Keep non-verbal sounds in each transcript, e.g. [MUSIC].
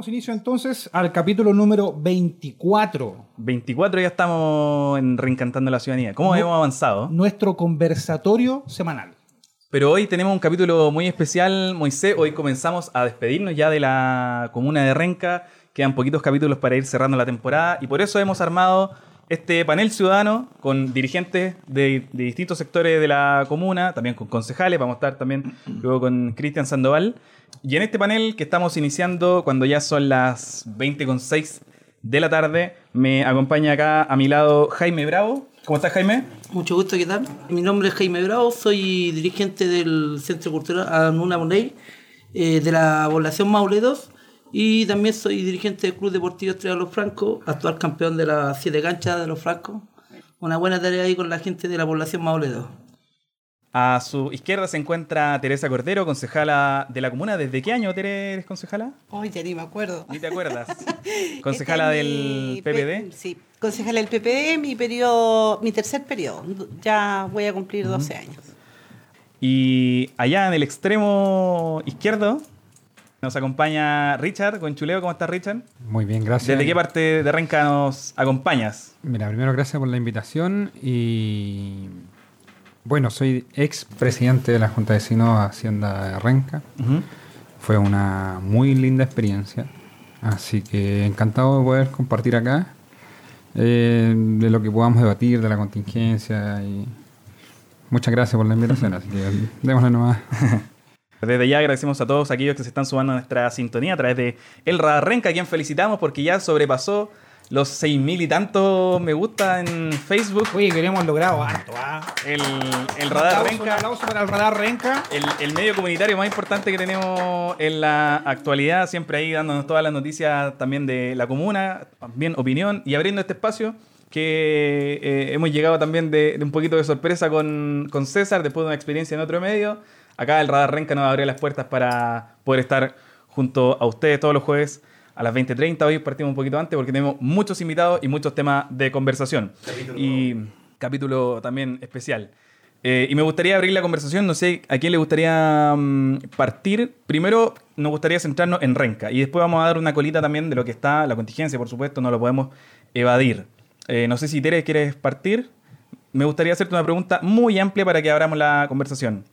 Damos inicio entonces al capítulo número 24. 24 ya estamos en Reencantando la Ciudadanía. ¿Cómo hemos avanzado? Nuestro conversatorio semanal. Pero hoy tenemos un capítulo muy especial, Moisés. Hoy comenzamos a despedirnos ya de la comuna de Renca. Quedan poquitos capítulos para ir cerrando la temporada y por eso hemos armado este panel ciudadano con dirigentes de, de distintos sectores de la comuna, también con concejales. Vamos a estar también luego con Cristian Sandoval. Y en este panel que estamos iniciando cuando ya son las 20.06 de la tarde, me acompaña acá a mi lado Jaime Bravo. ¿Cómo estás, Jaime? Mucho gusto, ¿qué tal? Mi nombre es Jaime Bravo, soy dirigente del Centro Cultural Anuna Money, eh, de la población Maule 2, y también soy dirigente del Club Deportivo Estrella de los Francos, actual campeón de la siete canchas de los Francos. Una buena tarea ahí con la gente de la población Maule 2. A su izquierda se encuentra Teresa Cordero, concejala de la comuna. ¿Desde qué año Tere, eres concejala? Hoy ya ni me acuerdo. Ni te acuerdas. concejala [LAUGHS] Este es del PPD. Sí, concejala del PPD, mi periodo, mi tercer periodo. Ya voy a cumplir 12 años. Y allá en el extremo izquierdo nos acompaña Richard Conchuleo. ¿Cómo estás, Richard? Muy bien, gracias. ¿Desde qué parte de Renca nos acompañas? Mira, primero gracias por la invitación y bueno, soy ex presidente de la Junta de Vecinos Hacienda de Renca. Fue una muy linda experiencia, así que encantado de poder compartir acá eh, de lo que podamos debatir, de la contingencia y muchas gracias por la invitación, así que démosle nomás. [LAUGHS] Desde ya agradecemos a todos aquellos que se están sumando a nuestra sintonía a través de El Radar Renca, a quien felicitamos porque ya sobrepasó los 6.000 y tantos me gusta en Facebook. Oye, que hemos logrado harto, ¿ah? El, el Radar Un Renca, aplauso para el Radar Renca. el, el medio comunitario más importante que tenemos en la actualidad, siempre ahí dándonos todas las noticias también de la comuna, también opinión y abriendo este espacio que eh, hemos llegado también de, de un poquito de sorpresa con, con César después de una experiencia en otro medio. Acá el Radar Renca nos abrió las puertas para poder estar junto a ustedes todos los jueves a las 20.30. Hoy partimos un poquito antes porque tenemos muchos invitados y muchos temas de conversación. y capítulo también especial. Eh, y me gustaría abrir la conversación, no sé a quién le gustaría mm, partir. Primero nos gustaría centrarnos en Renca y después vamos a dar una colita también de lo que está, la contingencia, por supuesto, no lo podemos evadir. Eh, no sé si Tere quieres partir. Me gustaría hacerte una pregunta muy amplia para que abramos la conversación.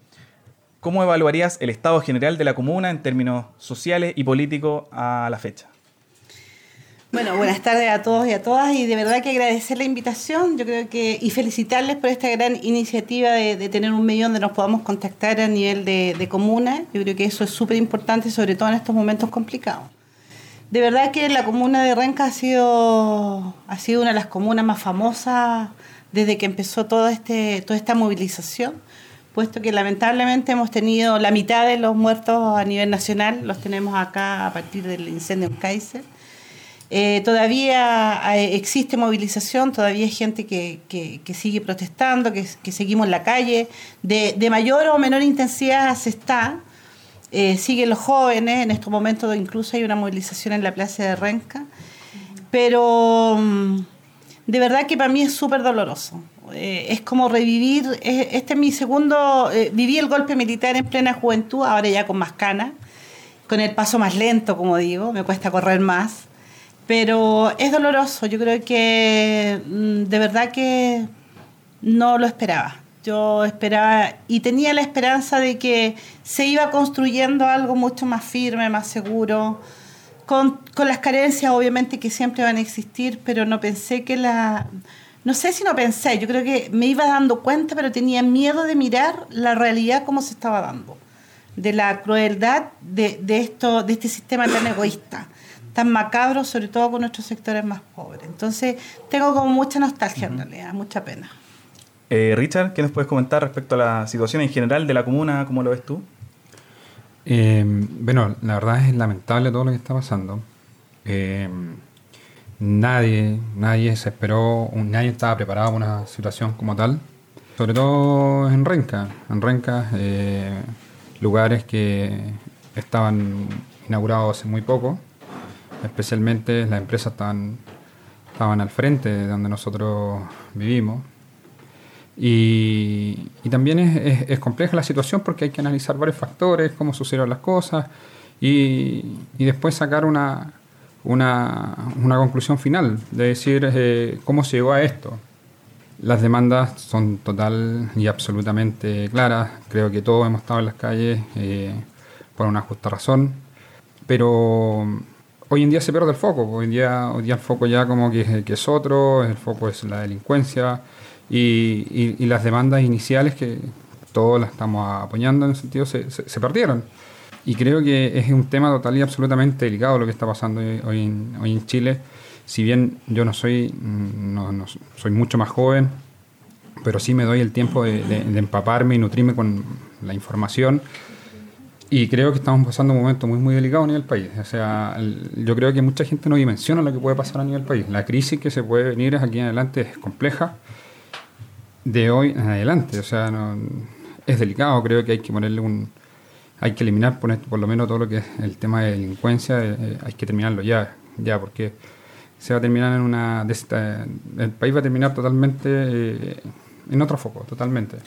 ¿Cómo evaluarías el estado general de la comuna en términos sociales y políticos a la fecha? Bueno, buenas tardes a todos y a todas y de verdad que agradecer la invitación, yo creo que y felicitarles por esta gran iniciativa de, de tener un medio donde nos podamos contactar a nivel de, de comuna. Yo creo que eso es súper importante, sobre todo en estos momentos complicados. De verdad que la comuna de Renca ha sido, ha sido una de las comunas más famosas desde que empezó todo este, toda esta movilización, puesto que lamentablemente hemos tenido la mitad de los muertos a nivel nacional, los tenemos acá a partir del incendio en Kaiser. Eh, todavía eh, existe movilización, todavía hay gente que, que- sigue protestando, que, seguimos en la calle. De, mayor o menor intensidad se está. Eh, siguen los jóvenes, en estos momentos incluso hay una movilización en la plaza de Renca. Pero mm, de verdad que para mí es súper doloroso. Es como revivir, este es mi segundo, viví el golpe militar en plena juventud, ahora ya con más canas, con el paso más lento, como digo, me cuesta correr más. Pero es doloroso, yo creo que mm, de verdad que no lo esperaba. Yo esperaba y tenía la esperanza de que se iba construyendo algo mucho más firme, más seguro, con, con las carencias obviamente que siempre van a existir, pero no pensé que la... No sé si no pensé, yo creo que me iba dando cuenta, pero tenía miedo de mirar la realidad como se estaba dando, de la crueldad de, de, esto, de este sistema tan egoísta, tan macabro, sobre todo con nuestros sectores más pobres. Entonces tengo como mucha nostalgia en realidad, mucha pena. Eh, Richard, ¿qué nos puedes comentar respecto a la situación en general de la comuna? ¿Cómo lo ves tú? Eh, bueno, la verdad es lamentable todo lo que está pasando. Eh, nadie, nadie se esperó, nadie estaba preparado para una situación como tal. Sobre todo en Renca. En Renca, eh, lugares que estaban inaugurados hace muy poco. Especialmente las empresas estaban, estaban al frente de donde nosotros vivimos. Y, y también es, es- compleja la situación porque hay que analizar varios factores, cómo sucedieron las cosas y, y después sacar una, una, una conclusión final, de decir eh, cómo se llegó a esto. Las demandas son total y absolutamente claras, creo que todos hemos estado en las calles eh, por una justa razón, pero hoy en día se pierde el foco, hoy en día, hoy día el foco ya como que, que es otro, el foco es la delincuencia y, las demandas iniciales que todos las estamos apoyando en ese sentido se, se- perdieron. Y creo que es un tema total y absolutamente delicado lo que está pasando hoy, en, Chile. Si bien yo no soy, mm, no, no soy mucho más joven, pero sí me doy el tiempo de empaparme y nutrirme con la información. Y creo que estamos pasando un momento muy, muy delicado a nivel país. O sea, yo creo que mucha gente no dimensiona lo que puede pasar a nivel país. La crisis que se puede venir aquí en adelante es compleja de hoy en adelante. O sea, no- es delicado. Creo que hay que ponerle un. Hay que eliminar por, por lo menos todo lo que es el tema de delincuencia. eh, eh, hay que terminarlo ya, ya, porque se va a terminar en una. el país va a terminar totalmente eh, en otro foco, totalmente.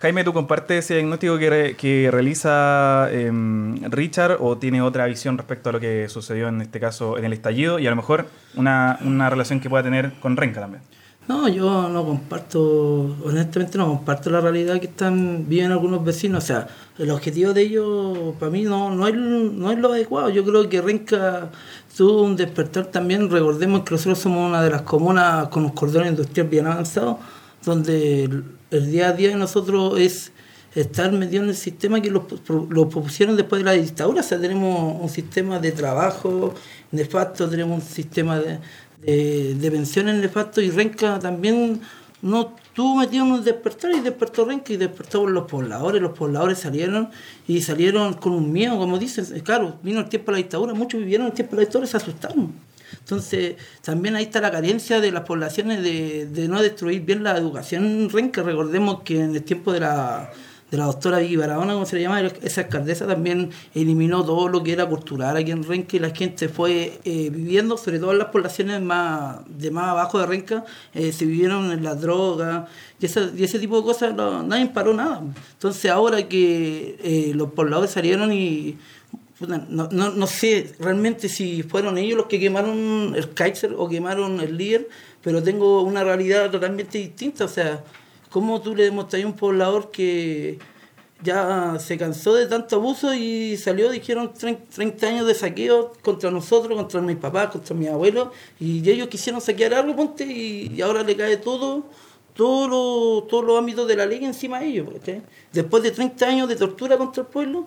Jaime, ¿tú compartes ese diagnóstico que, re- que realiza em, Richard o tiene otra visión respecto a lo que sucedió en este caso en el estallido y a lo mejor una, una relación que pueda tener con Renca también? No, yo no comparto, honestamente no comparto la realidad que están viven algunos vecinos. O sea, el objetivo de ellos para mí no, no, es, no es lo adecuado. Yo creo que Renca tuvo un despertar también. Recordemos que nosotros somos una de las comunas con un cordón industrial bien avanzado, donde el, día a día de nosotros es estar metido en el sistema que lo, lo propusieron después de la dictadura. O sea, tenemos un sistema de trabajo nefasto, tenemos un sistema de, de, de pensiones nefasto y Renca también no estuvo metido en despertar y despertó Renca y despertó los pobladores. Los pobladores salieron y salieron con un miedo, como dicen. Claro, vino el tiempo de la dictadura, muchos vivieron el tiempo de la dictadura y se asustaron. Entonces, también ahí está la carencia de las poblaciones de, no destruir bien la educación en Renca. Recordemos que en el tiempo de la, de la doctora Vicky Barahona, como se le llama, esa alcaldesa también eliminó todo lo que era cultural aquí en Renca y la gente fue eh, viviendo, sobre todo en las poblaciones más de más abajo de Renca, eh, se vivieron en las drogas y, esa- y ese tipo de cosas, no- nadie paró nada. Entonces ahora que eh, los pobladores salieron y No, no, no sé realmente si fueron ellos los que quemaron el Kaiser o quemaron el líder, pero tengo una realidad totalmente distinta. O sea, ¿cómo tú le demostras a un poblador que ya se cansó de tanto abuso y salió, dijeron 30 30 años de saqueo contra nosotros, contra mis papás, contra mis abuelos, y ellos quisieron saquear algo, ponte, y, ahora le cae todo, todos los todos los ámbitos de la ley encima de ellos. ¿cachai? Después de 30 años de tortura contra el pueblo.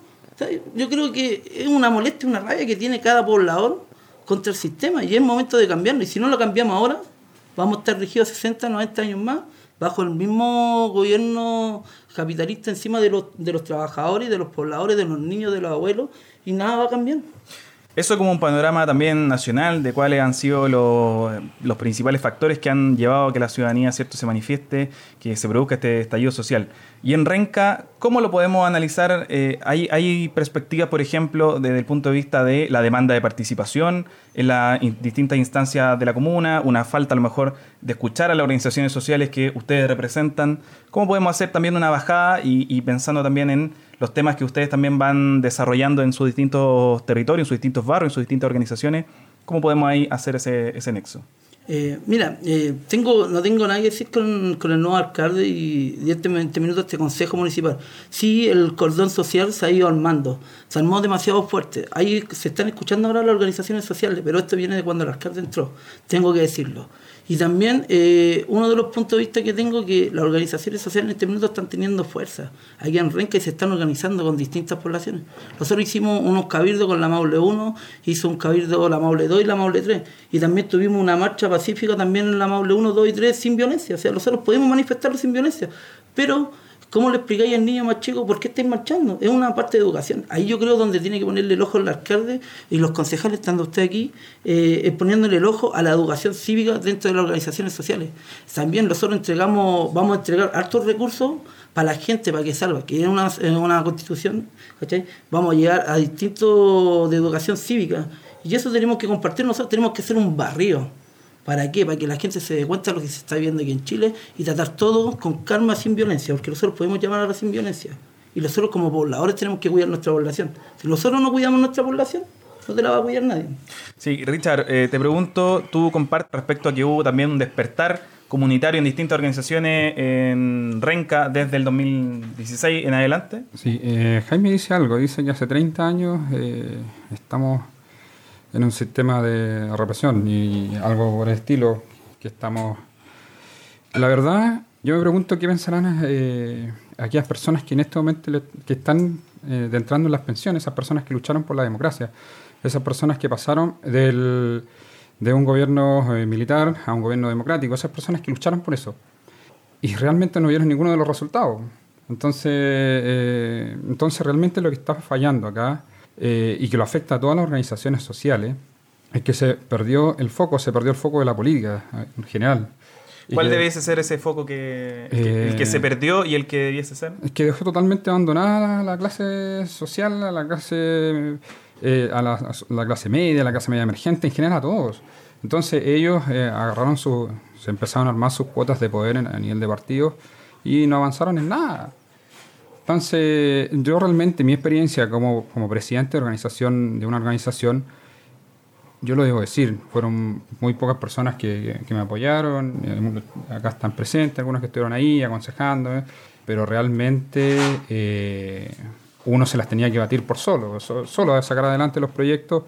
Yo creo que es una molestia, una rabia que tiene cada poblador contra el sistema, y es momento de cambiarlo, y si no lo cambiamos ahora, vamos a estar regidos 60, 90 años más bajo el mismo gobierno capitalista encima de los, de los trabajadores, de los pobladores, de los niños, de los abuelos, y nada va a cambiar. Eso como un panorama también nacional de cuáles han sido los, principales factores que han llevado a que la ciudadanía cierto se manifieste, que se produzca este estallido social. Y en Renca, ¿cómo lo podemos analizar? Eh, hay, perspectivas, por ejemplo, desde el punto de vista de la demanda de participación en las in- distintas instancias de la comuna, una falta a lo mejor de escuchar a las organizaciones sociales que ustedes representan. ¿Cómo podemos hacer también una bajada y pensando también en los temas que ustedes también van desarrollando en sus distintos territorios, en sus distintos barrios, en sus distintas organizaciones? ¿Cómo podemos ahí hacer ese, ese nexo? Eh, mira, eh, tengo, no tengo nada que decir con, con el nuevo alcalde y 10 20 minutos este consejo municipal. Sí, el cordón social se ha ido armando, se armó demasiado fuerte. Ahí se están escuchando ahora las organizaciones sociales, pero esto viene de cuando el alcalde entró, tengo que decirlo. Y también eh, uno de los puntos de vista que tengo que las organizaciones sociales en este minuto están teniendo fuerza. Aquí en Renca se están organizando con distintas poblaciones. Nosotros hicimos unos cabildos con la Maule 1, hizo un cabildo la Maule 2 y la Maule 3. Y también tuvimos una marcha pacífica también en la Maule 1, 2 y 3 sin violencia. O sea, nosotros podemos manifestarlo sin violencia. Pero ¿Cómo le explicáis al niño más chico por qué estáis marchando? Es una parte de educación. Ahí yo creo donde tiene que ponerle el ojo el alcalde y los concejales, estando usted aquí, eh, poniéndole el ojo a la educación cívica dentro de las organizaciones sociales. También nosotros entregamos, vamos a entregar altos recursos para la gente, para que salga, que es una constitución, ¿cachai? Vamos a llegar a distintos de educación cívica. Y eso tenemos que compartir, nosotros tenemos que hacer un barrio. ¿Para qué? Para que la gente se dé cuenta de lo que se está viendo aquí en Chile y tratar todo con calma, sin violencia, porque nosotros podemos llamar a la sin violencia. Y nosotros como pobladores tenemos que cuidar nuestra población. Si nosotros no cuidamos nuestra población, no te la va a cuidar nadie. Sí, Richard, eh, te pregunto, tú compartes respecto a que hubo también un despertar comunitario en distintas organizaciones en Renca desde el 2016 en adelante. Sí, eh, Jaime dice algo, dice que hace 30 años eh, estamos en un sistema de represión y algo por el estilo, que estamos... La verdad, yo me pregunto qué pensarán eh, aquellas personas que en este momento le- que están eh, entrando en las pensiones, esas personas que lucharon por la democracia, esas personas que pasaron del, de un gobierno eh, militar a un gobierno democrático, esas personas que lucharon por eso y realmente no vieron ninguno de los resultados. Entonces, eh, entonces realmente lo que está fallando acá eh, y que lo afecta a todas las organizaciones sociales es que se perdió el foco, se perdió el foco de la política eh, en general. ¿Cuál que- debiese ser ese foco que, el que Eh, se perdió y el que debiese ser? Es que dejó totalmente abandonada la clase social, a la clase, eh, a, la, a la clase media, a la clase media emergente, en general a todos. Entonces ellos eh, agarraron su, se empezaron a armar sus cuotas de poder en- a nivel de partidos y no avanzaron en nada. Entonces yo realmente mi experiencia como, como presidente de organización de una organización yo lo debo decir, fueron muy pocas personas que, que me apoyaron, eh, acá están presentes, algunos que estuvieron ahí aconsejando, pero realmente eh, uno se las tenía que batir por solo, so- solo a sacar adelante los proyectos,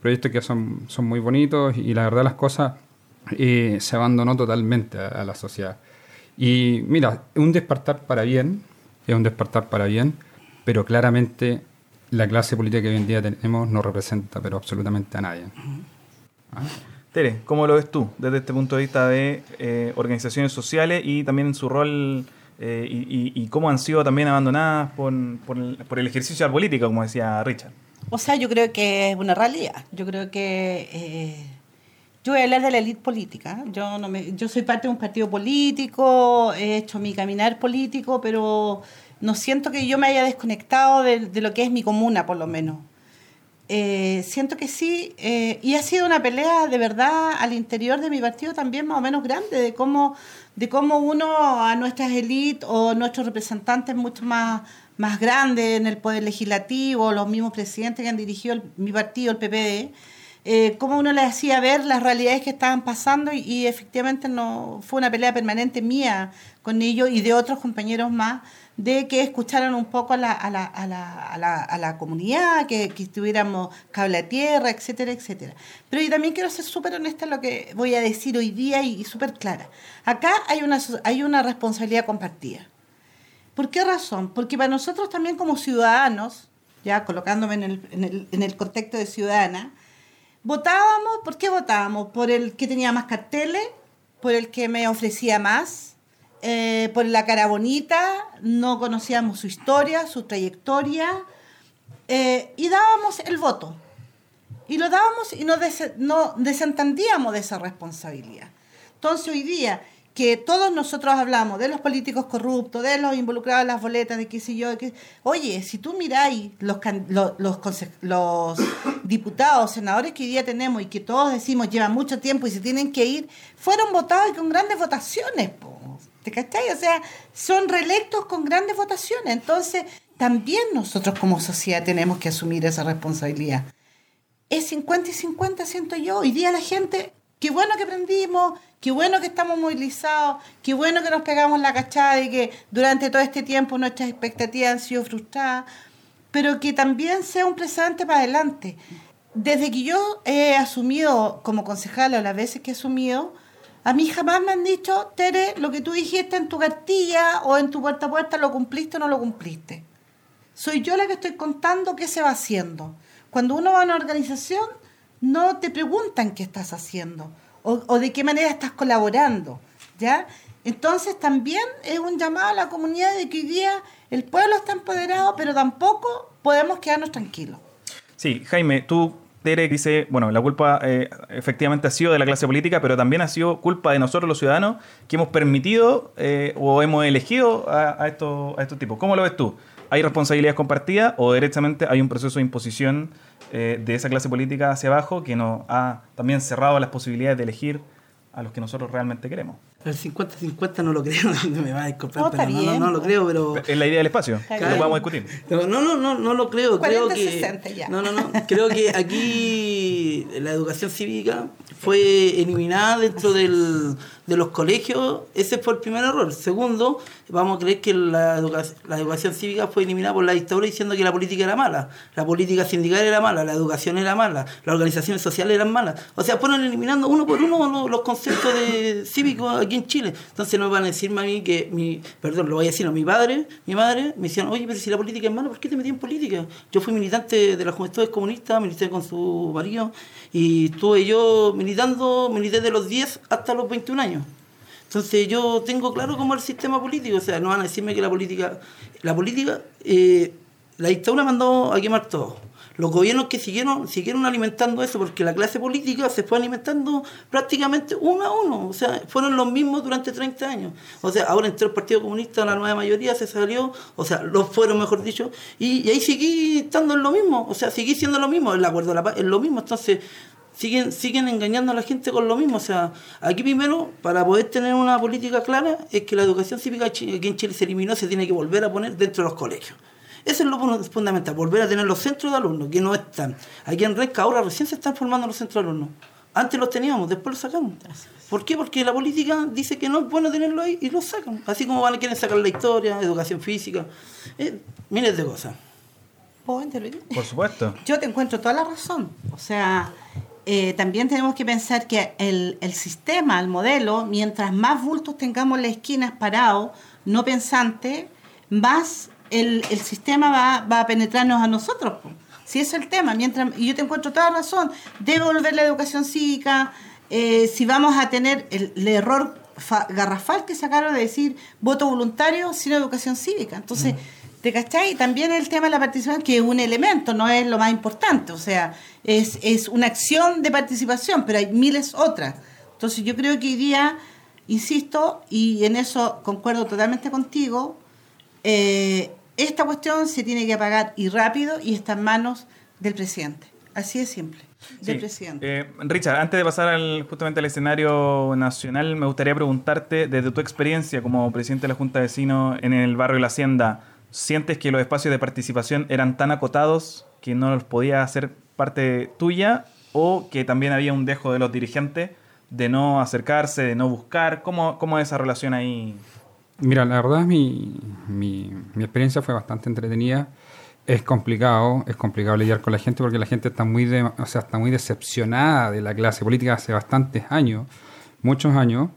proyectos que son, son muy bonitos y la verdad las cosas eh, se abandonó totalmente a, a la sociedad. Y mira, un despertar para bien, es un despertar para bien, pero claramente la clase política que hoy en día tenemos no representa pero absolutamente a nadie. Tere, ¿cómo lo ves tú desde este punto de vista de eh, organizaciones sociales y también en su rol eh, y, y- y cómo han sido también abandonadas por, por el, por el ejercicio de la política, como decía Richard? O sea, yo creo que es una realidad. Yo creo que eh, yo voy a hablar de la élite política. Yo no me, yo soy parte de un partido político, he hecho mi caminar político, pero no siento que yo me haya desconectado de, de lo que es mi comuna, por lo menos. Eh, siento que sí, eh, y ha sido una pelea de verdad al interior de mi partido también más o menos grande, de cómo, de cómo uno a nuestras élites o nuestros representantes mucho más, más grandes en el poder legislativo, los mismos presidentes que han dirigido el- mi partido, el PPD, eh, cómo uno les hacía ver las realidades que estaban pasando y, efectivamente no fue una pelea permanente mía con ellos y de otros compañeros más de que escucharan un poco a la, a la, a la, a la, a la comunidad, que, que estuviéramos cable a tierra, etcétera, etcétera. Pero yo también quiero ser súper honesta en lo que voy a decir hoy día y, y súper clara. Acá hay una, hay una responsabilidad compartida. ¿Por qué razón? Porque para nosotros también como ciudadanos, ya colocándome en el, en el, en el contexto de ciudadana, votábamos, ¿por qué votábamos? Por el que tenía más carteles, por el que me ofrecía más, eh, por la cara bonita, no conocíamos su historia, su trayectoria, eh, y dábamos el voto. Y lo dábamos y no, des- no desentendíamos de esa responsabilidad. Entonces hoy día que todos nosotros hablamos de los políticos corruptos, de los involucrados en las boletas, de qué sé yo, de qué- oye, si tú miráis los, los, conse- los [COUGHS] diputados, senadores que hoy día tenemos y que todos decimos llevan mucho tiempo y se tienen que ir, fueron votados con grandes votaciones, po. ¿te cachai? O sea, son reelectos con grandes votaciones. Entonces, también nosotros como sociedad tenemos que asumir esa responsabilidad es 50 y 50, siento yo. Hoy día la gente, qué bueno que aprendimos, qué bueno que estamos movilizados, qué bueno que nos pegamos la cachada y que durante todo este tiempo nuestras expectativas han sido frustradas, pero que también sea un precedente para adelante. Desde que yo he asumido como concejala, las veces que he asumido, a mí jamás me han dicho, Tere, lo que tú dijiste en tu cartilla o en tu puerta a puerta, ¿lo cumpliste o no lo cumpliste? soy yo la que estoy contando qué se va haciendo. Cuando uno va a una organización, no te preguntan qué estás haciendo o, o de qué manera estás colaborando, ¿ya? Entonces también es un llamado a la comunidad de que hoy día el pueblo está empoderado, pero tampoco podemos quedarnos tranquilos. Sí, Jaime, tú, Tere, dice, bueno, la culpa eh, efectivamente ha sido de la clase política, pero también ha sido culpa de nosotros los ciudadanos que hemos permitido eh, o hemos elegido a, a estos, a estos tipos. ¿Cómo lo ves tú? ¿Hay responsabilidades compartidas o directamente hay un proceso de imposición eh, de esa clase política hacia abajo que nos ha también cerrado las posibilidades de elegir a los que nosotros realmente queremos. El 50-50 no lo creo, [LAUGHS] me va a disculpar, No, pero está no, no, bien, no lo creo, pero... Es la idea del espacio, que bien. lo podamos discutir. No, no, no, no, lo creo. creo 40, que, 60 ya. No, no, no. Creo que aquí la educación cívica fue eliminada dentro del, de los colegios. Ese fue el primer error. Segundo, vamos a creer que la, educa- la educación cívica fue eliminada por la dictadura diciendo que la política era mala. La política sindical era mala, la educación era mala, las organizaciones sociales eran malas. O sea, fueron eliminando uno por uno los, conceptos de cívicos aquí en Chile. Entonces no van a decirme a mí que mi, perdón, lo voy a decir a mi padre, mi madre, me decían, oye, pero si la política es mala, ¿por qué te metí en política? Yo fui militante de las juventudes comunistas, milité con su marido y estuve yo militando, milité de los 10 hasta los 21 años. Entonces yo tengo claro cómo es el sistema político, o sea, no van a decirme que la política, la política, eh, la dictadura mandó a quemar todo. Los gobiernos que siguieron, siguieron alimentando eso, porque la clase política se fue alimentando prácticamente uno a uno, o sea, fueron los mismos durante 30 años. O sea, ahora entró el Partido Comunista, la nueva mayoría se salió, o sea, los fueron, mejor dicho, y, ahí seguí estando en lo mismo, o sea, seguí siendo lo mismo, el acuerdo de la paz es lo mismo, entonces siguen, siguen engañando a la gente con lo mismo. O sea, aquí primero, para poder tener una política clara, es que la educación cívica aquí en Chile se eliminó, se tiene que volver a poner dentro de los colegios. Eso es lo fun- fundamental, volver a tener los centros de alumnos, que no están. Aquí en Renca ahora recién se están formando los centros de alumnos. Antes los teníamos, después los sacamos. ¿Por qué? Porque la política dice que no es bueno tenerlo ahí y los sacan. Así como van a quieren sacar la historia, educación física, eh, miles de cosas. ¿Puedo intervenir? Por supuesto. [LAUGHS] Yo te encuentro toda la razón. O sea, eh, también tenemos que pensar que el, el sistema, el modelo, mientras más bultos tengamos en las esquinas parados, no pensantes, más el, el sistema va, va a penetrarnos a nosotros. Si ese es el tema, mientras, y yo te encuentro toda razón, debe volver la educación cívica, eh, si vamos a tener el, el error fa- garrafal que sacaron de decir voto voluntario sin educación cívica. Entonces, ¿te cachai? También el tema de la participación, que es un elemento, no es lo más importante, o sea, es, es una acción de participación, pero hay miles otras. Entonces, yo creo que día, insisto, y en eso concuerdo totalmente contigo, eh, esta cuestión se tiene que apagar y rápido y está en manos del presidente. Así de simple, del Sí. presidente. Eh, Richard, antes de pasar al, justamente al escenario nacional, me gustaría preguntarte, desde tu experiencia como presidente de la Junta de Vecinos en el barrio La Hacienda, ¿sientes que los espacios de participación eran tan acotados que no los podía hacer parte tuya o que también había un dejo de los dirigentes de no acercarse, de no buscar? ¿Cómo, cómo es esa relación ahí? Mira, la verdad mi, mi, mi experiencia fue bastante entretenida. Es complicado, es complicado lidiar con la gente porque la gente está muy, de- o sea, está muy decepcionada de la clase política hace bastantes años, muchos años.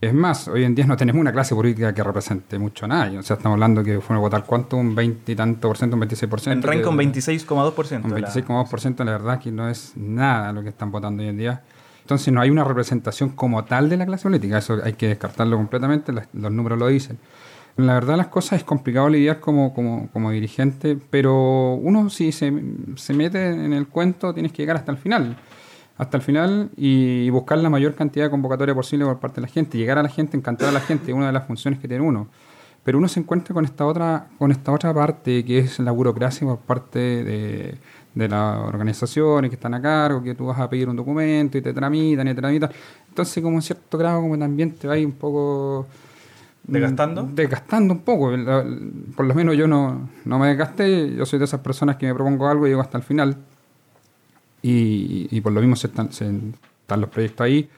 Es más, hoy en día no tenemos una clase política que represente mucho a nadie. O sea, estamos hablando que fueron a votar cuánto, un 20 y tanto por ciento, un 26 por ciento. En Renca un que- 26,2%. un de la- 26,2% la verdad que no es nada lo que están votando hoy en día. Entonces no hay una representación como tal de la clase política, eso hay que descartarlo completamente, los números lo dicen. La verdad las cosas es complicado lidiar como, como, como dirigente, pero uno si se, se mete en el cuento tienes que llegar hasta el final, hasta el final y buscar la mayor cantidad de convocatoria posible por parte de la gente, llegar a la gente, encantar a la gente, una de las funciones que tiene uno pero uno se encuentra con esta otra con esta otra parte que es la burocracia por parte de, de las organizaciones que están a cargo, que tú vas a pedir un documento y te tramitan y te tramitan. Entonces, como en cierto grado, como también te va un poco... mm, ¿Desgastando? Desgastando un poco. Por lo menos yo no, no me desgasté, yo soy de esas personas que me propongo algo y llego hasta el final. Y, y por lo mismo se están, se- están los proyectos ahí.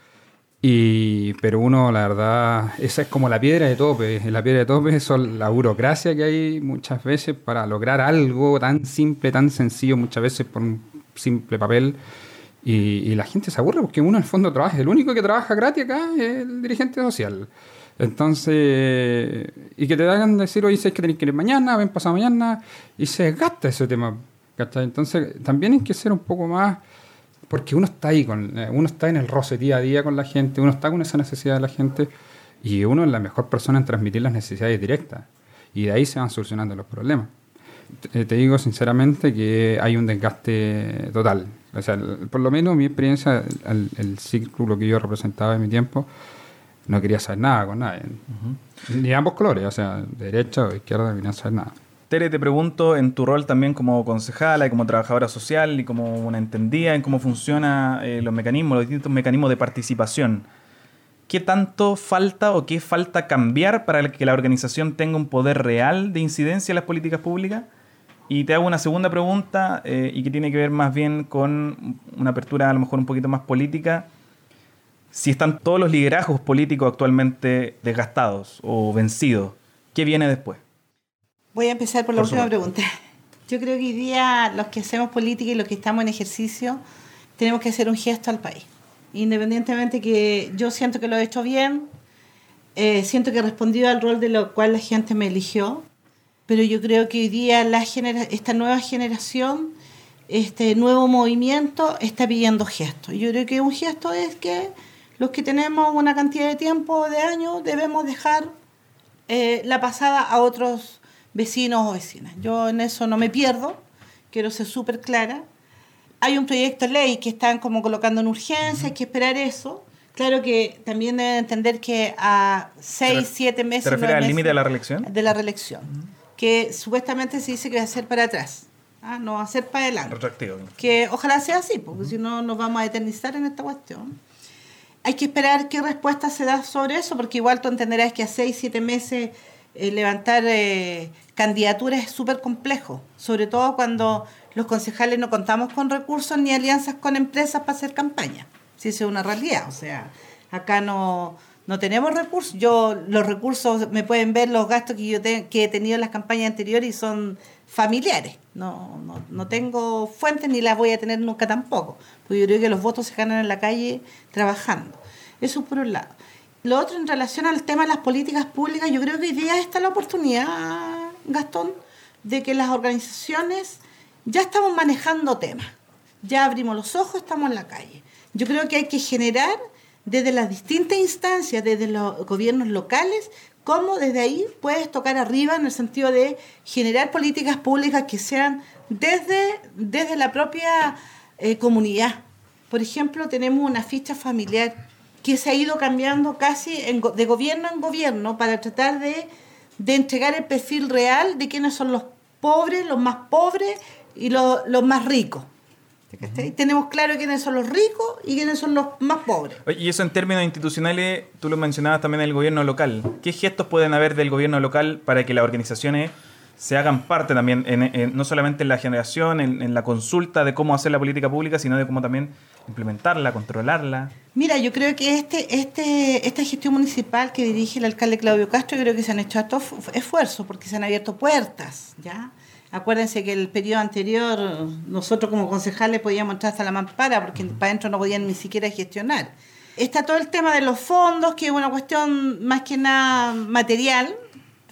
Y, pero uno, la verdad, esa es como la piedra de tope. La piedra de tope es la burocracia que hay muchas veces para lograr algo tan simple, tan sencillo, muchas veces por un simple papel. Y, y la gente se aburre porque uno en el fondo trabaja. El único que trabaja gratis acá es el dirigente social. Entonces, y que te hagan decir, oye, sabes que tenés que ir mañana, ven pasado mañana, y se desgasta ese tema. ¿cachai? Entonces, también hay que ser un poco más porque uno está ahí, con, eh, uno está en el roce día a día con la gente, uno está con esa necesidad de la gente y uno es la mejor persona en transmitir las necesidades directas y de ahí se van solucionando los problemas. Te, te digo sinceramente que hay un desgaste total. O sea, el- por lo menos mi experiencia, el, el círculo que yo representaba en mi tiempo, no quería saber nada con nadie. Ni de ambos colores, o sea, de derecha o izquierda, no quería saber nada. Tere, te pregunto en tu rol también como concejala y como trabajadora social y como una entendida en cómo funcionan los mecanismos, los distintos mecanismos de participación. ¿qué tanto falta o qué falta cambiar para que la organización tenga un poder real de incidencia en las políticas públicas? Y te hago una segunda pregunta eh, y que tiene que ver más bien con una apertura a lo mejor un poquito más política. Si están todos los liderazgos políticos actualmente desgastados o vencidos, ¿qué viene después? Voy a empezar por la Por última supuesto. pregunta. [LAUGHS] Yo creo que hoy día los que hacemos política y los que estamos en ejercicio tenemos que hacer un gesto al país. Independientemente que yo siento que lo he hecho bien, eh, siento que he respondido al rol de lo cual la gente me eligió, pero yo creo que hoy día la genera esta nueva generación, este nuevo movimiento está pidiendo gestos. Yo creo que un gesto es que los que tenemos una cantidad de tiempo, de años, debemos dejar eh, la pasada a otros vecinos o vecinas. Yo en eso no me pierdo, quiero ser súper clara. Hay un proyecto de ley que están como colocando en urgencia, hay que esperar eso. Claro que también deben entender que a ¿Te seis, siete meses... ¿Te refieres al límite de la reelección? De la reelección. Que supuestamente se dice que va a ser para atrás, ¿ah? no va a ser para adelante Retroactivo. que ojalá sea así, porque si no nos vamos a eternizar en esta cuestión. Hay que esperar qué respuesta se da sobre eso, porque igual tú entenderás que a seis, siete meses eh, levantar eh, candidaturas es súper complejo, sobre todo cuando los concejales no contamos con recursos ni alianzas con empresas para hacer campaña. Si es una realidad, o sea, acá no, no tenemos recursos. Yo los recursos me pueden ver los gastos que yo te- que he tenido en las campañas anteriores y son familiares. No, no, no tengo fuentes ni las voy a tener nunca tampoco. Porque yo creo que los votos se ganan en la calle trabajando. Eso por un lado. Lo otro en relación al tema de las políticas públicas, yo creo que hoy día está la oportunidad, Gastón, de que las organizaciones ya estamos manejando temas. Ya abrimos los ojos, estamos en la calle. Yo creo que hay que generar desde las distintas instancias, desde los gobiernos locales, cómo desde ahí puedes tocar arriba en el sentido de generar políticas públicas que sean desde, desde la propia eh, comunidad. Por ejemplo, tenemos una ficha familiar que se ha ido cambiando casi en de gobierno en gobierno para tratar de, de entregar el perfil real de quiénes son los pobres, los más pobres y los, los más ricos. Tenemos claro quiénes son los ricos y quiénes son los más pobres. Y eso en términos institucionales, tú lo mencionabas también del gobierno local. ¿Qué gestos pueden haber del gobierno local para que las organizaciones se hagan parte también, en- en- no solamente en la generación, en, en la consulta de cómo hacer la política pública, sino de cómo también implementarla, controlarla? Mira, yo creo que este, este, esta gestión municipal que dirige el alcalde Claudio Castro, yo creo que se han hecho hartos esfuerzos porque se han abierto puertas, ¿ya? Acuérdense que el periodo anterior nosotros como concejales podíamos entrar hasta la mampara porque para adentro no podían ni siquiera gestionar. Está todo el tema de los fondos, que es una cuestión más que nada material,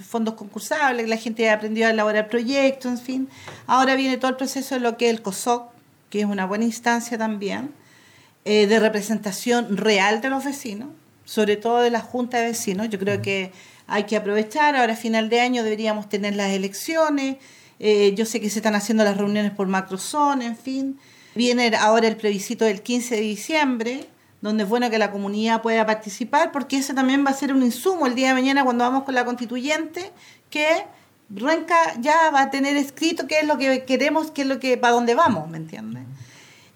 fondos concursables, la gente ha aprendido a elaborar proyectos, en fin. Ahora viene todo el proceso de lo que es el COSOC, que es una buena instancia también, eh, de representación real de los vecinos, sobre todo de la Junta de Vecinos. Yo creo que hay que aprovechar, ahora a final de año deberíamos tener las elecciones, eh, yo sé que se están haciendo las reuniones por macrozona, en fin. Viene ahora el plebiscito del 15 de diciembre, donde es bueno que la comunidad pueda participar, porque ese también va a ser un insumo el día de mañana cuando vamos con la constituyente, que Renca ya va a tener escrito qué es lo que queremos, qué es lo que, para dónde vamos, ¿me entiendes?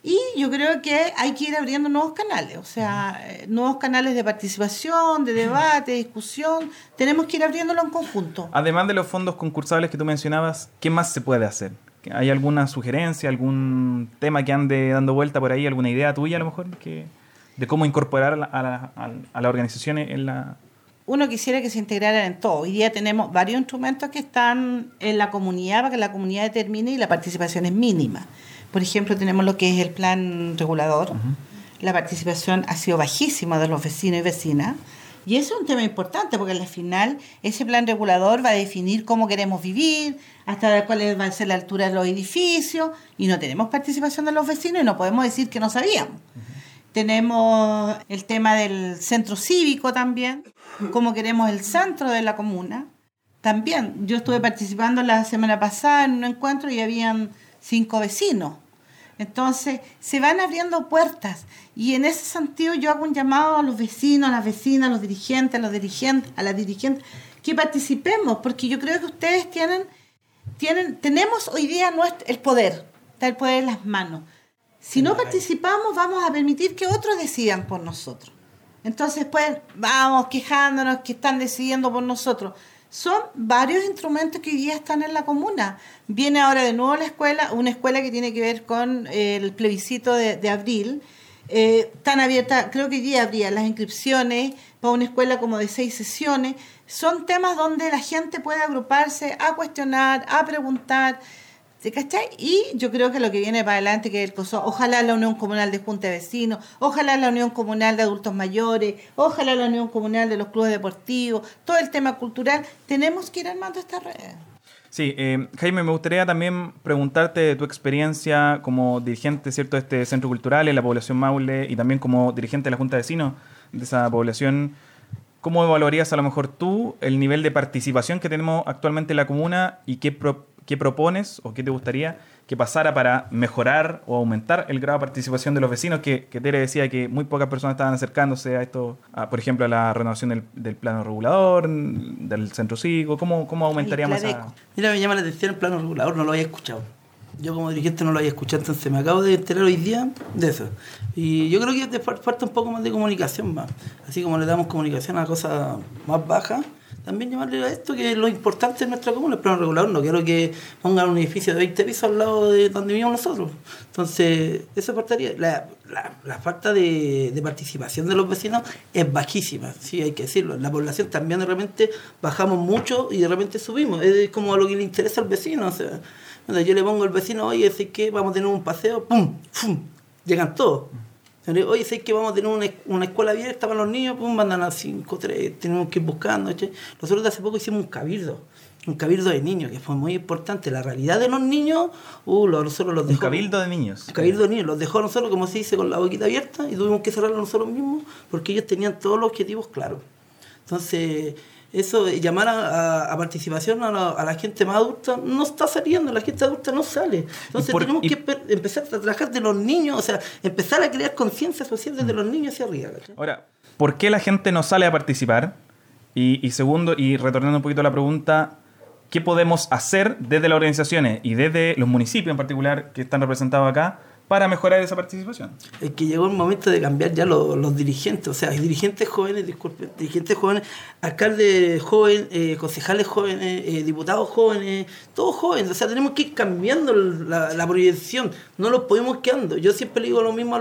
Y yo creo que hay que ir abriendo nuevos canales, o sea, eh, nuevos canales de participación, de debate, de discusión. Tenemos que ir abriéndolo en conjunto. Además de los fondos concursables que tú mencionabas, ¿qué más se puede hacer? ¿Hay alguna sugerencia, algún tema que ande dando vuelta por ahí, alguna idea tuya a lo mejor que, de cómo incorporar a la, a la- a organizaciones en la... Uno quisiera que se integraran en todo. Hoy día tenemos varios instrumentos que están en la comunidad para que la comunidad determine y la participación es mínima. Por ejemplo, tenemos lo que es el plan regulador. La participación ha sido bajísima de los vecinos y vecinas. Y eso es un tema importante porque al final ese plan regulador va a definir cómo queremos vivir, hasta cuál va a ser la altura de los edificios, y no tenemos participación de los vecinos y no podemos decir que no sabíamos. Tenemos el tema del centro cívico también, cómo queremos el centro de la comuna. También, yo estuve participando la semana pasada en un encuentro y habían cinco vecinos. Entonces, se van abriendo puertas y en ese sentido yo hago un llamado a los vecinos, a las vecinas, a los dirigentes, a los dirigentes, a las dirigentes, que participemos, porque yo creo que ustedes tienen, tienen, tenemos hoy día nuestro, el poder, está el poder en las manos. Si no participamos, vamos a permitir que otros decidan por nosotros. Entonces, pues, vamos quejándonos que están decidiendo por nosotros. Son varios instrumentos que hoy día están en la comuna. Viene ahora de nuevo la escuela, una escuela que tiene que ver con eh, el plebiscito de, de abril. Eh, tan abierta, creo que hoy día habría las inscripciones para una escuela como de seis sesiones. Son temas donde la gente puede agruparse a cuestionar, a preguntar. ¿Te cachai? Y yo creo que lo que viene para adelante, que es el COSO, ojalá la Unión Comunal de Junta de Vecinos, ojalá la Unión Comunal de Adultos Mayores, ojalá la Unión Comunal de los Clubes Deportivos, todo el tema cultural, tenemos que ir armando esta red. Sí, eh, Jaime, me gustaría también preguntarte de tu experiencia como dirigente ¿cierto? de este centro cultural en la población Maule y también como dirigente de la Junta de Vecinos de esa población. ¿Cómo evaluarías a lo mejor tú el nivel de participación que tenemos actualmente en la comuna y qué, qué propones o qué te gustaría que pasara para mejorar o aumentar el grado de participación de los vecinos? Que, que Tere decía que muy pocas personas estaban acercándose a esto, a, por ejemplo, a la renovación del, del plano regulador, del centro cívico. ¿Cómo, cómo aumentaríamos? Clareco. Mira, me llama la atención el plano regulador, no lo había escuchado. Yo como dirigente no lo había escuchado, entonces me acabo de enterar hoy día de eso. Y yo creo que falta un poco más de comunicación más. Así como le damos comunicación a cosas más bajas, también llamarle a esto que lo importante en nuestra comuna, el plano regulador. No quiero que pongan un edificio de 20 pisos al lado de donde vivimos nosotros. Entonces, eso faltaría. La, la- falta de, participación de los vecinos es bajísima, sí, hay que decirlo. La población también de repente bajamos mucho y de repente subimos. Es como a lo que le interesa al vecino. O sea, yo le pongo al vecino, oye, sé que vamos a tener un paseo, ¡pum! ¡pum! Llegan todos. Oye, sé que vamos a tener una, una escuela abierta para los niños, pum, mandan a 5, 3, tenemos que ir buscando. ¿cachai? Nosotros de hace poco hicimos un cabildo, un cabildo de niños, que fue muy importante. La realidad de los niños, uh, nosotros los Un dejó. cabildo de niños. Un cabildo de niños, los dejó a nosotros, como se dice, con la boquita abierta y tuvimos que cerrarlo nosotros mismos porque ellos tenían todos los objetivos claros. Entonces, eso, de llamar a, a- participación a la, a la gente más adulta no está saliendo, la gente adulta no sale. Entonces, por- tenemos y- que empe- empezar a trabajar de los niños, o sea, empezar a crear conciencia social desde los niños hacia arriba. ¿cachai? Ahora, ¿por qué la gente no sale a participar? Y, y segundo, y retornando un poquito a la pregunta, ¿qué podemos hacer desde las organizaciones y desde los municipios en particular que están representados acá para mejorar esa participación? Es que llegó el momento de cambiar ya los, dirigentes, o sea, dirigentes jóvenes, disculpen, dirigentes jóvenes, alcaldes jóvenes, eh, concejales jóvenes, eh, diputados jóvenes, todos jóvenes, o sea, tenemos que ir cambiando la, proyección, no los podemos quedando. Yo siempre le digo lo mismo a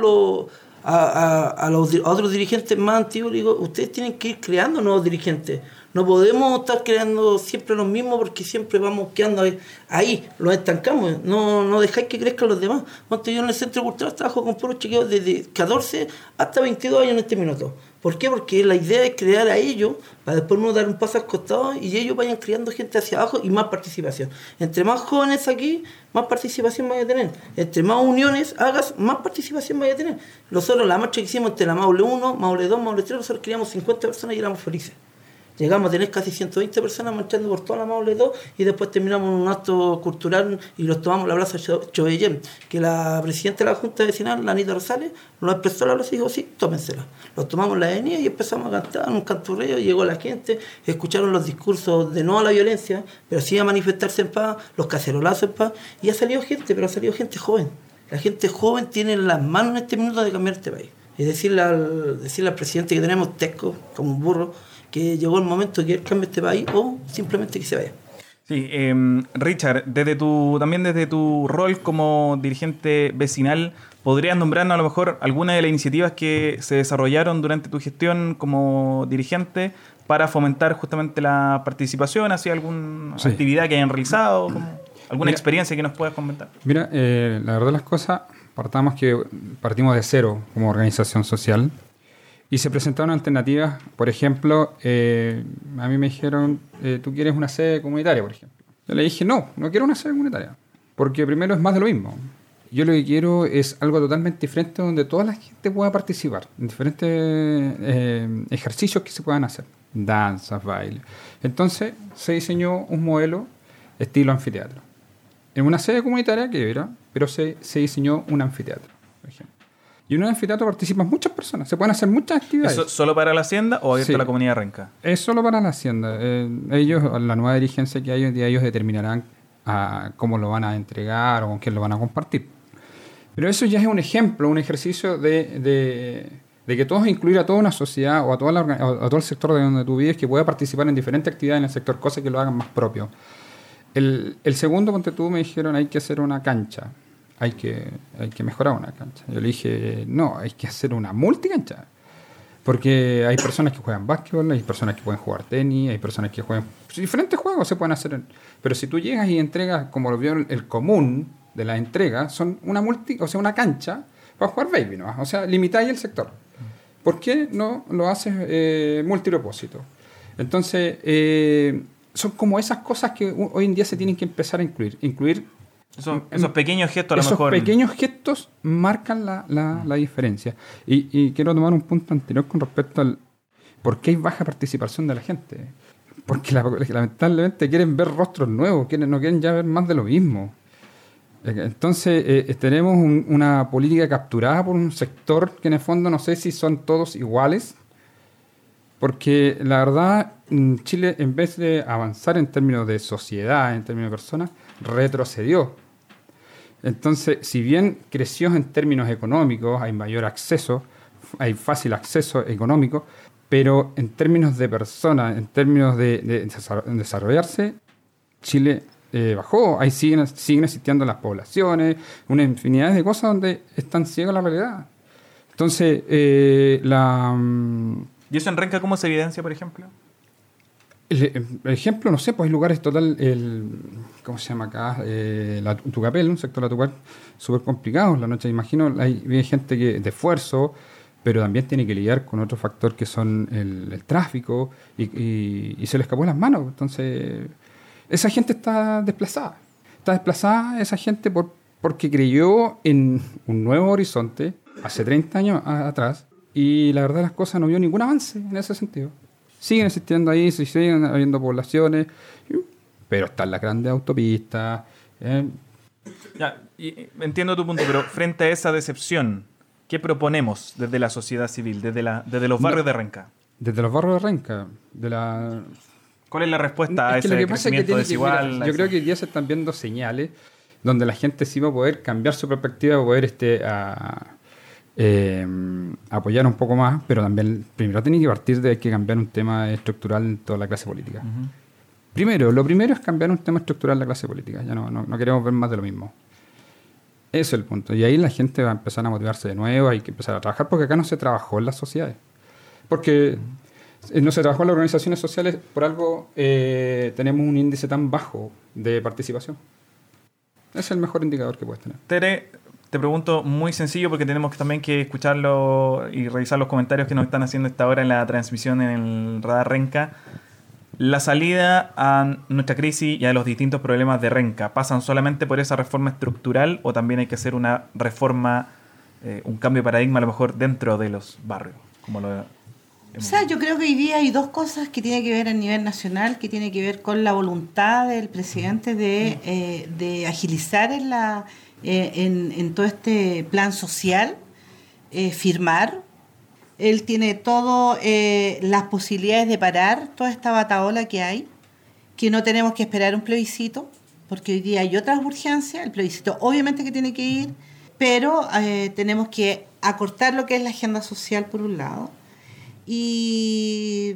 los, otros dirigentes más antiguos, digo, ustedes tienen que ir creando nuevos dirigentes. No podemos estar creando siempre los mismos porque siempre vamos quedando ahí, los estancamos. No, no dejáis que crezcan los demás. Cuando yo en el centro cultural trabajo con puros chiquillos desde 14 hasta 22 años en este minuto. ¿Por qué? Porque la idea es crear a ellos para después uno dar un paso al costado y ellos vayan creando gente hacia abajo y más participación. Entre más jóvenes aquí, más participación vaya a tener. Entre más uniones hagas, más participación vaya a tener. Nosotros la marcha que hicimos entre la Maule 1, Maule 2, Maule 3, nosotros queríamos 50 personas y éramos felices. Llegamos a tener casi 120 personas marchando por toda la Maule 2 y después terminamos en un acto cultural y los tomamos en la plaza Cho- Chobellén, que la presidenta de la Junta Vecinal, la Anita Rosales, nos expresó la plaza y dijo, sí, tómensela. Los tomamos en la avenida y empezamos a cantar un canturreo, llegó la gente, escucharon los discursos de no a la violencia, pero sí a manifestarse en paz, los cacerolazos en paz, y ha salido gente, pero ha salido gente joven. La gente joven tiene en las manos en este minuto de cambiar este país. Y decirle al, decirle al presidente que tenemos tesco, como un burro, que llegó el momento que él cambie este país o simplemente que se vaya. Sí, em, Richard, desde tu, también desde tu rol como dirigente vecinal, ¿podrías nombrarnos a lo mejor alguna de las iniciativas que se desarrollaron durante tu gestión como dirigente para fomentar justamente la participación? ¿Así alguna Sí. actividad que hayan realizado? como ¿Alguna Mira. experiencia que nos puedas comentar? Mira, eh, la verdad de las cosas, partamos que partimos de cero como organización social y se presentaron alternativas. Por ejemplo, eh, a mí me dijeron, eh, ¿tú quieres una sede comunitaria, por ejemplo? Yo le dije, no, no quiero una sede comunitaria, porque primero es más de lo mismo. Yo lo que quiero es algo totalmente diferente donde toda la gente pueda participar en diferentes eh, ejercicios que se puedan hacer, danzas, bailes. Entonces se diseñó un modelo estilo anfiteatro en una sede comunitaria que era, pero se, se diseñó un anfiteatro. Y en un anfiteatro participan muchas personas, se pueden hacer muchas actividades. ¿Eso solo para la hacienda o abierto Sí. a la comunidad renca? Es solo para la hacienda. Eh, ellos, la nueva dirigencia que hay hoy día, ellos determinarán ah, cómo lo van a entregar o con quién lo van a compartir. Pero eso ya es un ejemplo, un ejercicio de, de- de que todos incluir a toda una sociedad o a, toda la a todo el sector de donde tú vives que pueda participar en diferentes actividades en el sector, cosas que lo hagan más propio. El, el segundo, ponte tú, me dijeron hay que hacer una cancha, hay que, hay que mejorar una cancha. Yo le dije, no, hay que hacer una multicancha. Porque hay personas que juegan básquetbol, hay personas que pueden jugar tenis, hay personas que juegan diferentes juegos se pueden hacer. Pero si tú llegas y entregas, como lo vio el, común de la entrega, son una multi, o sea, una cancha para jugar baby, ¿no? O sea, limitáis el sector. ¿Por qué no lo haces eh, multipropósito? Entonces, eh, son como esas cosas que hoy en día se tienen que empezar a incluir. Incluir Esos, esos pequeños gestos a lo esos mejor. pequeños gestos marcan la, la- la diferencia. Y, y quiero tomar un punto anterior con respecto al por qué hay baja participación de la gente. Porque la- [LAUGHS] lamentablemente quieren ver rostros nuevos, quieren, no quieren ya ver más de lo mismo. Eh, Entonces eh, tenemos un- una política capturada por un sector que en el fondo no sé si son todos iguales, porque la verdad mm, Chile en vez de avanzar en términos de sociedad, en términos de personas, retrocedió. Entonces, si bien creció en términos económicos, hay mayor acceso, hay fácil acceso económico, pero en términos de personas, en términos de, de desar- desarrollarse, Chile eh, bajó. Ahí siguen, siguen existiendo las poblaciones, una infinidad de cosas donde están ciegos la realidad. Entonces, eh, la, mm, ¿Y eso en Renca cómo se evidencia, por ejemplo? El, ejemplo, no sé, pues hay lugares total, el, ¿cómo se llama acá? Eh, la Tucapel, un sector de la Tucapel súper complicado. La noche, imagino, hay, gente que de esfuerzo, pero también tiene que lidiar con otro factor que son el, tráfico y, se le escapó las manos. Entonces, esa gente está desplazada. Está desplazada esa gente por, porque creyó en un nuevo horizonte hace 30 años atrás y la verdad las cosas no vio ningún avance en ese sentido. Siguen existiendo ahí, siguen habiendo poblaciones, pero están las grandes autopistas. eh, Ya, y- entiendo tu punto, pero frente a esa decepción, ¿qué proponemos desde la sociedad civil, desde, la, desde los barrios de Renca? desde los barrios de Renca, de la, ¿Cuál es la respuesta a que ese lo que pasa es que crecimiento que- desigual? mira, yo creo que hoy día se están viendo señales donde la gente sí va a poder cambiar su perspectiva, va a poder este, a- eh, apoyar un poco más, pero también primero tiene que partir de que cambiar un tema estructural en toda la clase política. Primero, lo primero es cambiar un tema estructural en la clase política. Ya no, no, no queremos ver más de lo mismo. Ese es el punto. Y ahí la gente va a empezar a motivarse de nuevo, hay que empezar a trabajar, porque acá no se trabajó en las sociedades. Porque eh, no se trabajó en las organizaciones sociales, por algo eh, tenemos un índice tan bajo de participación. Es el mejor indicador que puedes tener. Tere, te pregunto muy sencillo porque tenemos también que escucharlo y revisar los comentarios que nos están haciendo esta hora en la transmisión en el Radar Renca. La salida a nuestra crisis y a los distintos problemas de Renca, ¿pasan solamente por esa reforma estructural o también hay que hacer una reforma, eh, un cambio de paradigma a lo mejor dentro de los barrios? Como lo O sea, yo creo que hoy día hay dos cosas que tienen que ver a nivel nacional, que tiene que ver con la voluntad del presidente de, eh, de agilizar en, la, eh, en, en todo este plan social, eh, firmar. Él tiene todas las posibilidades de parar toda esta bataola que hay, que no tenemos que esperar un plebiscito, porque hoy día hay otras urgencias, el plebiscito obviamente que tiene que ir, pero eh, tenemos que acortar lo que es la agenda social por un lado. Y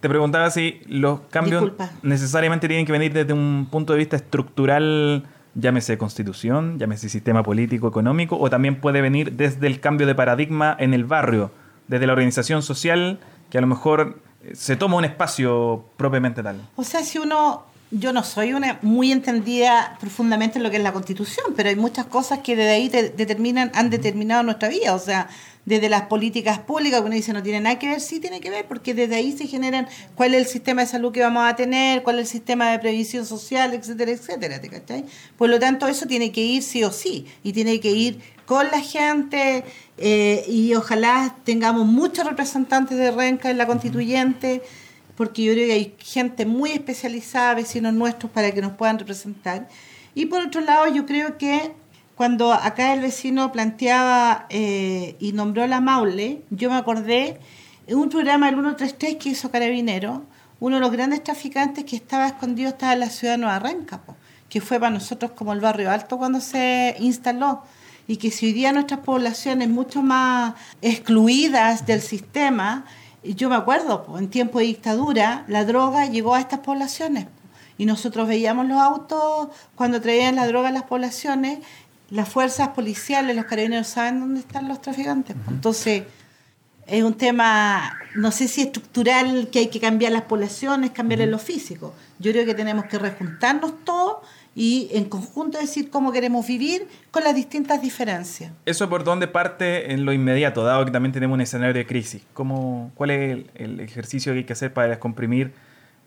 Te preguntaba si los cambios Disculpa. necesariamente tienen que venir desde un punto de vista estructural, llámese constitución, llámese sistema político, económico, o también puede venir desde el cambio de paradigma en el barrio, desde la organización social, que a lo mejor eh, se toma un espacio propiamente tal. O sea, si uno, yo no soy una muy entendida profundamente en lo que es la constitución, pero hay muchas cosas que desde ahí te- determinan, han determinado nuestra vida. O sea, desde las políticas públicas que uno dice no tiene nada que ver, sí tiene que ver, porque desde ahí se generan cuál es el sistema de salud que vamos a tener, cuál es el sistema de previsión social, etcétera, etcétera, ¿te cachai? Por lo tanto, eso tiene que ir sí o sí, y tiene que ir con la gente, eh, y ojalá tengamos muchos representantes de Renca en la constituyente, porque yo creo que hay gente muy especializada, vecinos nuestros, para que nos puedan representar. Y por otro lado, yo creo que cuando acá el vecino planteaba eh, y nombró la Maule, yo me acordé en un programa del 133 que hizo Carabinero, uno de los grandes traficantes que estaba escondido estaba en la ciudad de Nueva Renca, po, que fue para nosotros como el barrio alto cuando se instaló. y que si hoy día nuestras poblaciones mucho más excluidas del sistema, yo me acuerdo, po, en tiempo de dictadura, la droga llegó a estas poblaciones y nosotros veíamos los autos cuando traían la droga a las poblaciones, las fuerzas policiales, los carabineros saben dónde están los traficantes. Entonces, es un tema, no sé si estructural, que hay que cambiar las poblaciones, cambiar en lo físico. Yo creo que tenemos que rejuntarnos todos y en conjunto decir cómo queremos vivir con las distintas diferencias. ¿Eso por dónde parte en lo inmediato, dado que también tenemos un escenario de crisis? ¿Cómo, ¿Cuál es el, el ejercicio que hay que hacer para descomprimir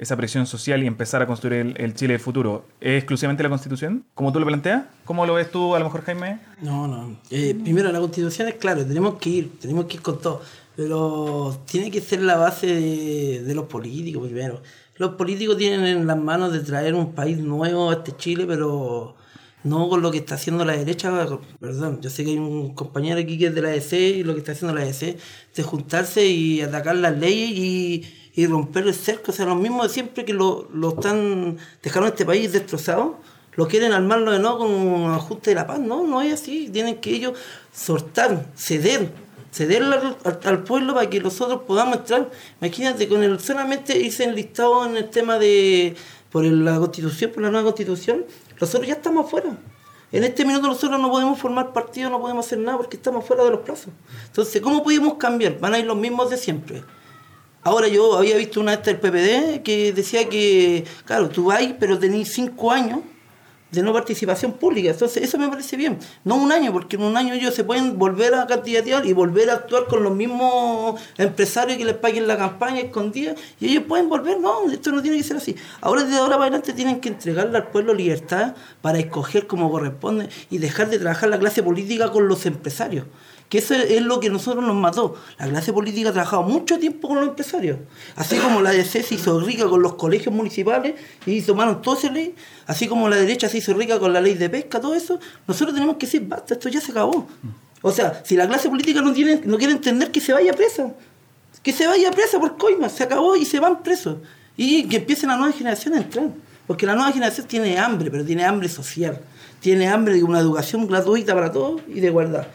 esa presión social y empezar a construir el, el Chile del futuro? ¿Es exclusivamente la Constitución, como tú lo planteas? ¿Cómo lo ves tú, a lo mejor, Jaime? No, no. Eh, primero, la constitución es claro, tenemos que ir, tenemos que ir con todo. Pero tiene que ser la base de, de los políticos primero. Los políticos tienen en las manos de traer un país nuevo a este Chile, pero no con lo que está haciendo la derecha. Perdón, yo sé que hay un compañero aquí que es de la EC y lo que está haciendo la EC de juntarse y atacar las leyes y, y romper el cerco. O sea, los mismos de siempre que lo, lo están dejaron este país destrozado lo quieren armarlo de nuevo con un ajuste de la paz. No, no es así. Tienen que ellos soltar, ceder, ceder al, pueblo para que nosotros podamos entrar. Imagínate, con el solamente irse enlistado en el tema de por la constitución, por la nueva constitución, nosotros ya estamos afuera. En este minuto nosotros no podemos formar partido, no podemos hacer nada porque estamos fuera de los plazos. Entonces, ¿cómo podemos cambiar? Van a ir los mismos de siempre. Ahora yo había visto una esta del PPD que decía que, claro, tú vas, pero tenés cinco años de no participación pública. Entonces, eso me parece bien. No un año, porque en un año ellos se pueden volver a candidatear y volver a actuar con los mismos empresarios que les paguen la campaña escondida y ellos pueden volver. No, esto no tiene que ser así. Ahora, desde ahora para adelante, tienen que entregarle al pueblo libertad para escoger como corresponde y dejar de trabajar la clase política con los empresarios. Que eso es lo que nosotros nos mató. La clase política ha trabajado mucho tiempo con los empresarios. Así como la DC se hizo rica con los colegios municipales y tomaron toda esa ley, así como la derecha se hizo rica con la ley de pesca, todo eso, nosotros tenemos que decir, basta, esto ya se acabó. O sea, si la clase política no, tiene, no quiere entender que se vaya presa, que se vaya presa por coima, se acabó y se van presos. Y que empiece la nueva generación a entrar. Porque la nueva generación tiene hambre, pero tiene hambre social. Tiene hambre de una educación gratuita para todos y de igualdad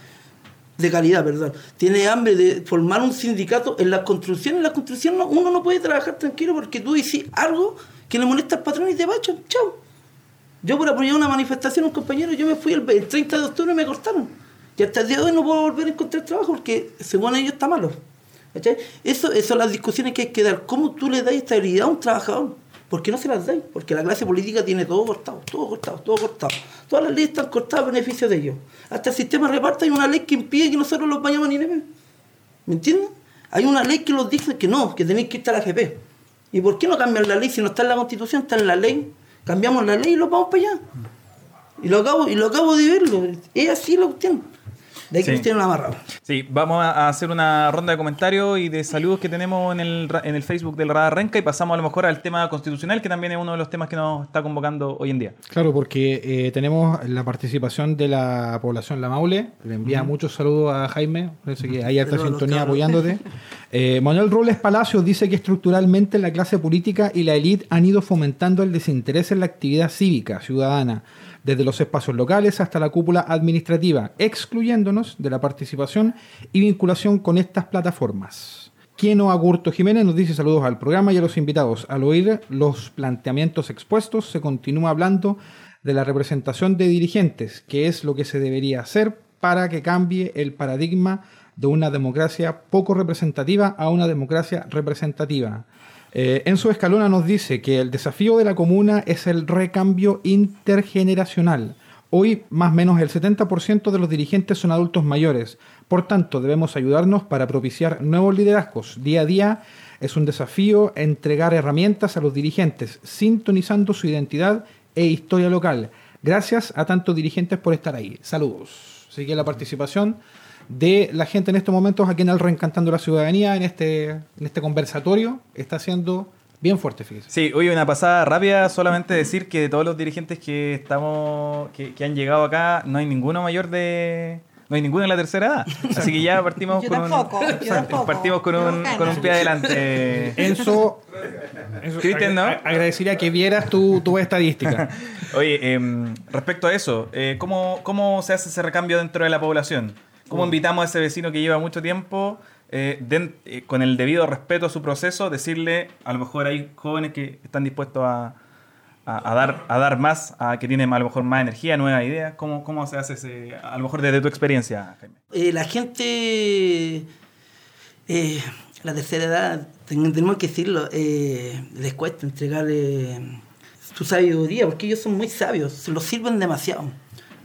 de calidad, perdón. Tiene hambre de formar un sindicato en la construcción. En la construcción no- uno no puede trabajar tranquilo porque tú dices algo que le molesta al patrón y te vachan. Chao. Yo por apoyar una manifestación, un compañero, yo me fui el, el 30 de octubre y me cortaron. Y hasta el día de hoy no puedo volver a encontrar trabajo porque según ellos está malo. Eso, eso son las discusiones que hay que dar. ¿Cómo tú le das estabilidad a un trabajador? ¿Por qué no se las dais? Porque la clase política tiene todo cortado, todo cortado, todo cortado. Todas las leyes están cortadas a beneficio de ellos. Hasta el sistema reparta hay una ley que impide que nosotros los vayamos a Nineveh. ¿Me entiendes? Hay una ley que los dice que no, que tenéis que ir a la AFP. ¿Y por qué no cambian la ley si no está en la constitución, está en la ley? Cambiamos la ley y los vamos para allá. Y lo acabo, y lo acabo de verlo. Es así la cuestión. De aquí Sí. tienen amarrado. Sí, vamos a hacer una ronda de comentarios y de saludos que tenemos en el, en el Facebook del Radar Renca y pasamos a lo mejor al tema constitucional, que también es uno de los temas que nos está convocando hoy en día. Claro, porque eh, tenemos la participación de la población La Maule. Le envía muchos saludos a Jaime. Parece que hay alta sintonía apoyándote. [LAUGHS] Eh, Manuel Robles Palacios dice que estructuralmente la clase política y la élite han ido fomentando el desinterés en la actividad cívica ciudadana, desde los espacios locales hasta la cúpula administrativa, excluyéndonos de la participación y vinculación con estas plataformas. Quieno Agurto Jiménez nos dice saludos al programa y a los invitados. Al oír los planteamientos expuestos, se continúa hablando de la representación de dirigentes, que es lo que se debería hacer para que cambie el paradigma de una democracia poco representativa a una democracia representativa. Eh, Enzo Escalona nos dice que el desafío de la comuna es el recambio intergeneracional. Hoy, más o menos el 70% de los dirigentes son adultos mayores. Por tanto, debemos ayudarnos para propiciar nuevos liderazgos. Día a día es un desafío entregar herramientas a los dirigentes, sintonizando su identidad e historia local. Gracias a tantos dirigentes por estar ahí. Saludos. Así que la participación de la gente en estos momentos aquí en el Reencantando la Ciudadanía, en este, en este conversatorio, está siendo bien fuerte, fíjese. Sí, hoy una pasada rápida, solamente decir que de todos los dirigentes que estamos, que, que han llegado acá, no hay ninguno mayor de, no hay ninguno en la tercera edad. Así que ya partimos Yo con tampoco, un, yo tampoco. partimos con un, con un pie adelante. [LAUGHS] Enzo, Enzo, Cristian, ¿no? ag- agradecería que vieras tu, tu estadística. [LAUGHS] Oye, em, respecto a eso, eh, ¿cómo, ¿cómo se hace ese recambio dentro de la población? ¿Cómo invitamos a ese vecino que lleva mucho tiempo, eh, eh, con el debido respeto a su proceso, decirle, a lo mejor hay jóvenes que están dispuestos a, a- a dar, a dar más, a que tienen a lo mejor más energía, nuevas ideas? ¿Cómo, cómo se hace ese, a lo mejor desde tu experiencia, Jaime? Eh, la gente, la tercera edad, ten- tenemos que decirlo, les cuesta entregar su sabiduría, porque ellos son muy sabios, se los sirven demasiado,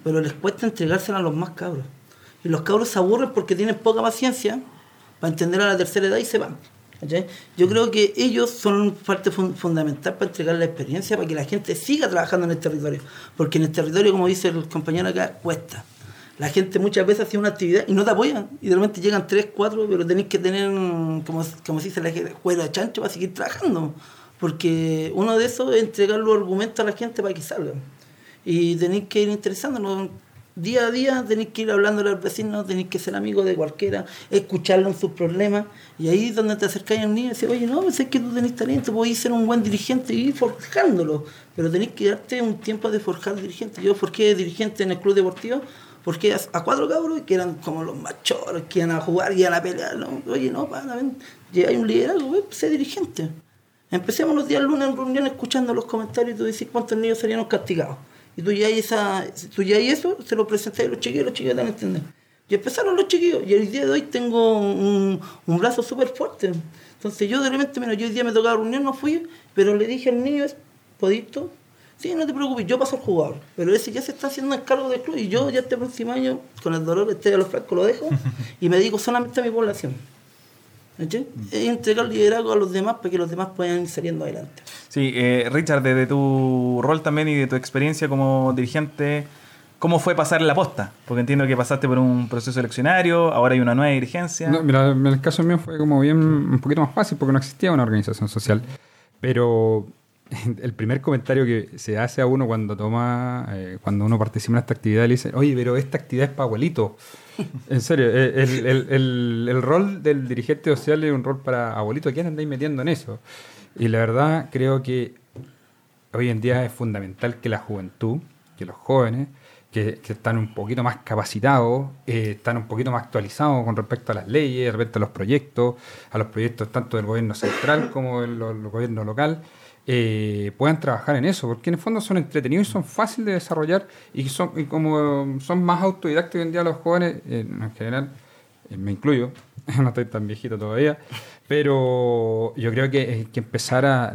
pero les cuesta entregársela a los más cabros. Y los cabros se aburren porque tienen poca paciencia para entender a la tercera edad y se van. Yo creo que ellos son parte fun- fundamental para entregar la experiencia, para que la gente siga trabajando en el territorio. Porque en el territorio, como dice el compañero acá, cuesta. La gente muchas veces hace una actividad y no te apoyan. Y de repente llegan tres, cuatro, pero tenéis que tener, como, como se dice la cuero de chancho para seguir trabajando. Porque uno de esos es entregar los argumentos a la gente para que salgan. Y tenéis que ir interesándonos. Día a día tenéis que ir hablando al vecino, tenéis que ser amigo de cualquiera, escucharlo sus problemas. Y ahí es donde te acercáis a un niño y decís, oye, no, pensé que tú tenés talento, podéis ser un buen dirigente y ir forjándolo. Pero tenéis que darte un tiempo de forjar dirigente. Yo forjé dirigente en el club deportivo porque a, cuatro cabros que eran como los machoros, que iban a jugar, que iban a pelear. ¿no? Oye, no, pana, ven, hay un liderazgo, ven, sé dirigente. Empecemos los días lunes en reunión escuchando los comentarios y tú decís cuántos niños serían castigados. Y tú ya hay esa, tú ya hay eso, se lo presenté a los chiquillos, los chiquillos te van a entender. Y empezaron los chiquillos, y el día de hoy tengo un, un brazo súper fuerte. Entonces yo de repente, mira, yo hoy día me tocaba reunión, no fui, pero le dije al niño, ¿podito? Sí, no te preocupes, yo paso al jugador. Pero ese ya se está haciendo el cargo del club y yo ya este próximo año, con el dolor este de los francos, lo dejo [LAUGHS] y me dedico solamente a mi población. ¿Entiendes? Es entregar liderazgo a los demás para que los demás puedan ir saliendo adelante. Sí, eh, Richard, desde tu rol también y de tu experiencia como dirigente, ¿cómo fue pasar la posta? Porque entiendo que pasaste por un proceso eleccionario, ahora hay una nueva dirigencia. No, mira, en el caso mío fue como bien un poquito más fácil porque no existía una organización social. Pero [LAUGHS] el primer comentario que se hace a uno cuando toma, eh, cuando uno participa en esta actividad, le dice, oye, pero esta actividad es para abuelitos. [LAUGHS] En serio, eh, el, rol del dirigente social es un rol para abuelitos. ¿Quién andáis metiendo en eso? Y la verdad, creo que hoy en día es fundamental que la juventud, que los jóvenes, que, están un poquito más capacitados, eh, están un poquito más actualizados con respecto a las leyes, respecto a los proyectos, a los proyectos tanto del gobierno central como del gobierno local, eh, puedan trabajar en eso, porque en el fondo son entretenidos y son fáciles de desarrollar y, son, y como son más autodidactos hoy en día los jóvenes, eh, en general, eh, me incluyo, [LAUGHS] no estoy tan viejito todavía, pero yo creo que que empezar a.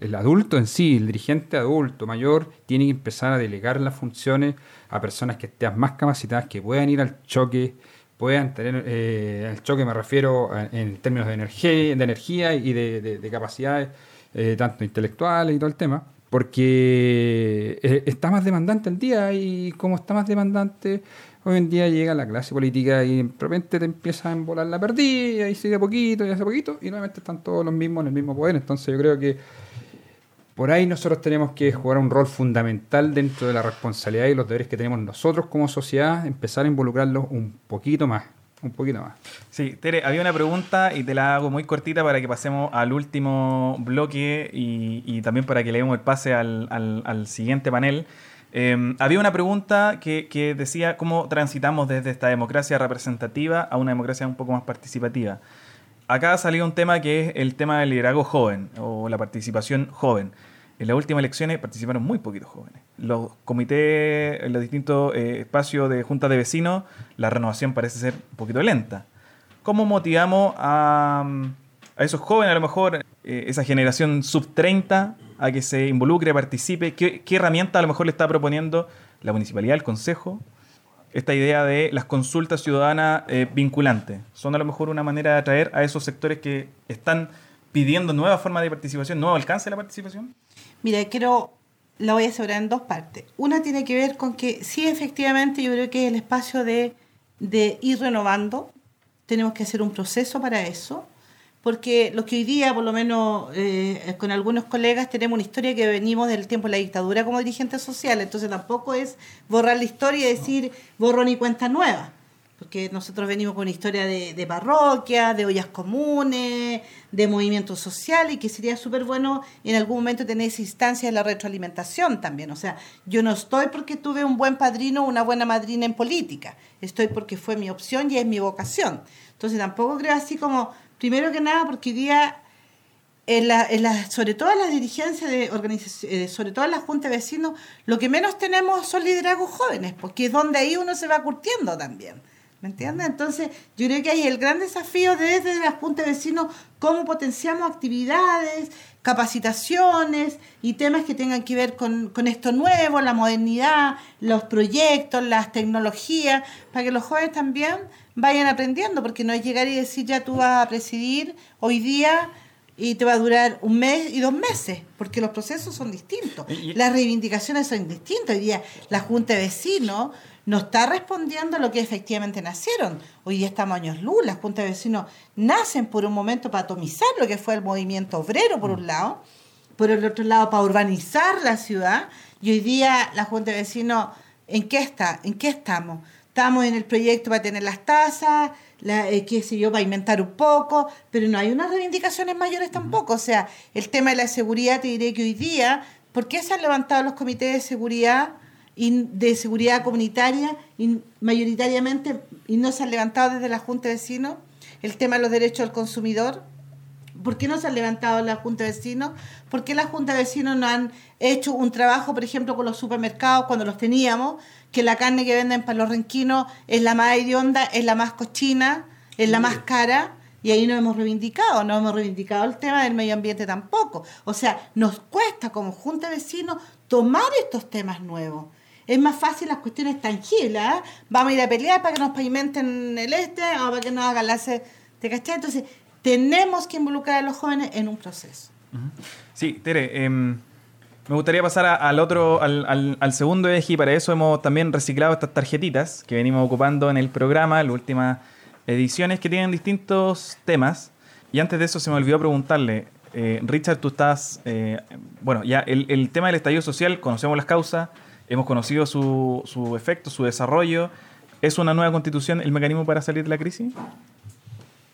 el adulto en sí, el dirigente adulto mayor, tiene que empezar a delegar las funciones a personas que estén más capacitadas, que puedan ir al choque, puedan tener. Eh, al choque me refiero a- en términos de energía, de energía y de, de- de capacidades, eh, tanto intelectuales y todo el tema. Porque eh, está más demandante el día y como está más demandante, hoy en día llega la clase política y de repente te empieza a embolar la perdida y sigue poquito y hace poquito y nuevamente están todos los mismos en el mismo poder. Entonces yo creo que por ahí nosotros tenemos que jugar un rol fundamental dentro de la responsabilidad y los deberes que tenemos nosotros como sociedad, empezar a involucrarlos un poquito más, un poquito más. Sí, Tere, había una pregunta y te la hago muy cortita para que pasemos al último bloque y, y también para que le demos el pase al, al- al siguiente panel. Eh, había una pregunta que, que decía cómo transitamos desde esta democracia representativa a una democracia un poco más participativa. Acá ha salido un tema que es el tema del liderazgo joven o la participación joven. En las últimas elecciones participaron muy poquitos jóvenes. Los comités, los distintos eh, espacios de juntas de vecinos, la renovación parece ser un poquito lenta. ¿Cómo motivamos a, mm, esos jóvenes, a lo mejor eh, esa generación sub-30, a que se involucre, participe? ¿Qué, qué herramienta a lo mejor le está proponiendo la municipalidad, el consejo? Esta idea de las consultas ciudadanas eh, vinculantes. ¿Son a lo mejor una manera de atraer a esos sectores que están pidiendo nuevas formas de participación, nuevo alcance de la participación? Mira, quiero, la voy a separar en dos partes. Una tiene que ver con que sí, efectivamente, yo creo que es el espacio de, de ir renovando. Tenemos que hacer un proceso para eso. Porque los que hoy día, por lo menos eh, con algunos colegas, tenemos una historia que venimos del tiempo de la dictadura como dirigentes sociales, entonces tampoco es borrar la historia y decir borro ni cuenta nueva porque nosotros venimos con una historia de, de de ollas comunes, de movimiento social y que sería súper bueno en algún momento tener esa instancia de la retroalimentación también. O sea, yo no estoy porque tuve un buen padrino o una buena madrina en política, estoy porque fue mi opción y es mi vocación. Entonces tampoco creo así como, primero que nada, porque hoy día en la, en la, sobre todo en las dirigencias de organizaciones, eh, sobre todo en la Junta de Vecinos, lo que menos tenemos son liderazgos jóvenes, porque es donde ahí uno se va curtiendo también. ¿Me entiendes? Entonces, yo creo que hay el gran desafío desde la Junta de Vecinos, cómo potenciamos actividades, capacitaciones y temas que tengan que ver con, con esto nuevo, la modernidad, los proyectos, las tecnologías, para que los jóvenes también vayan aprendiendo, porque no es llegar y decir ya tú vas a presidir hoy día y te va a durar un mes y dos meses, porque los procesos son distintos, las reivindicaciones son distintas. Hoy día la Junta de Vecinos no está respondiendo a lo que efectivamente nacieron. Hoy día estamos años luz, las juntas de vecinos nacen por un momento para atomizar lo que fue el movimiento obrero, por un lado, por el otro lado para urbanizar la ciudad, y hoy día la junta de vecinos, ¿en qué está? ¿En qué estamos? Estamos en el proyecto para tener las tasas, la, eh, qué sé yo, para inventar un poco, pero no hay unas reivindicaciones mayores tampoco. O sea, el tema de la seguridad, te diré que hoy día, ¿por qué se han levantado los comités de seguridad? De seguridad comunitaria y mayoritariamente y no se han levantado desde la Junta de Vecinos el tema de los derechos del consumidor. ¿Por qué no se han levantado la Junta de Vecinos? ¿Por qué la Junta de Vecinos no han hecho un trabajo, por ejemplo, con los supermercados cuando los teníamos, que la carne que venden para los renquinos es la más hedionda, es la más cochina, es la más cara? Y ahí no hemos reivindicado, no hemos reivindicado el tema del medio ambiente tampoco. O sea, nos cuesta como Junta de Vecinos tomar estos temas nuevos es más fácil las cuestiones tangibles. ¿ah? Vamos a ir a pelear para que nos pavimenten el este o para que nos hagan la ¿Te cachai? Entonces, tenemos que involucrar a los jóvenes en un proceso. Sí, Tere, em, me gustaría pasar al otro, al, al, segundo eje y para eso hemos también reciclado estas tarjetitas que venimos ocupando en el programa, las últimas ediciones que tienen distintos temas. Y antes de eso se me olvidó preguntarle, eh, Richard, tú estás, eh, bueno, ya el, el tema del estallido social, conocemos las causas, hemos conocido su, su efecto, su desarrollo. ¿Es una nueva constitución el mecanismo para salir de la crisis?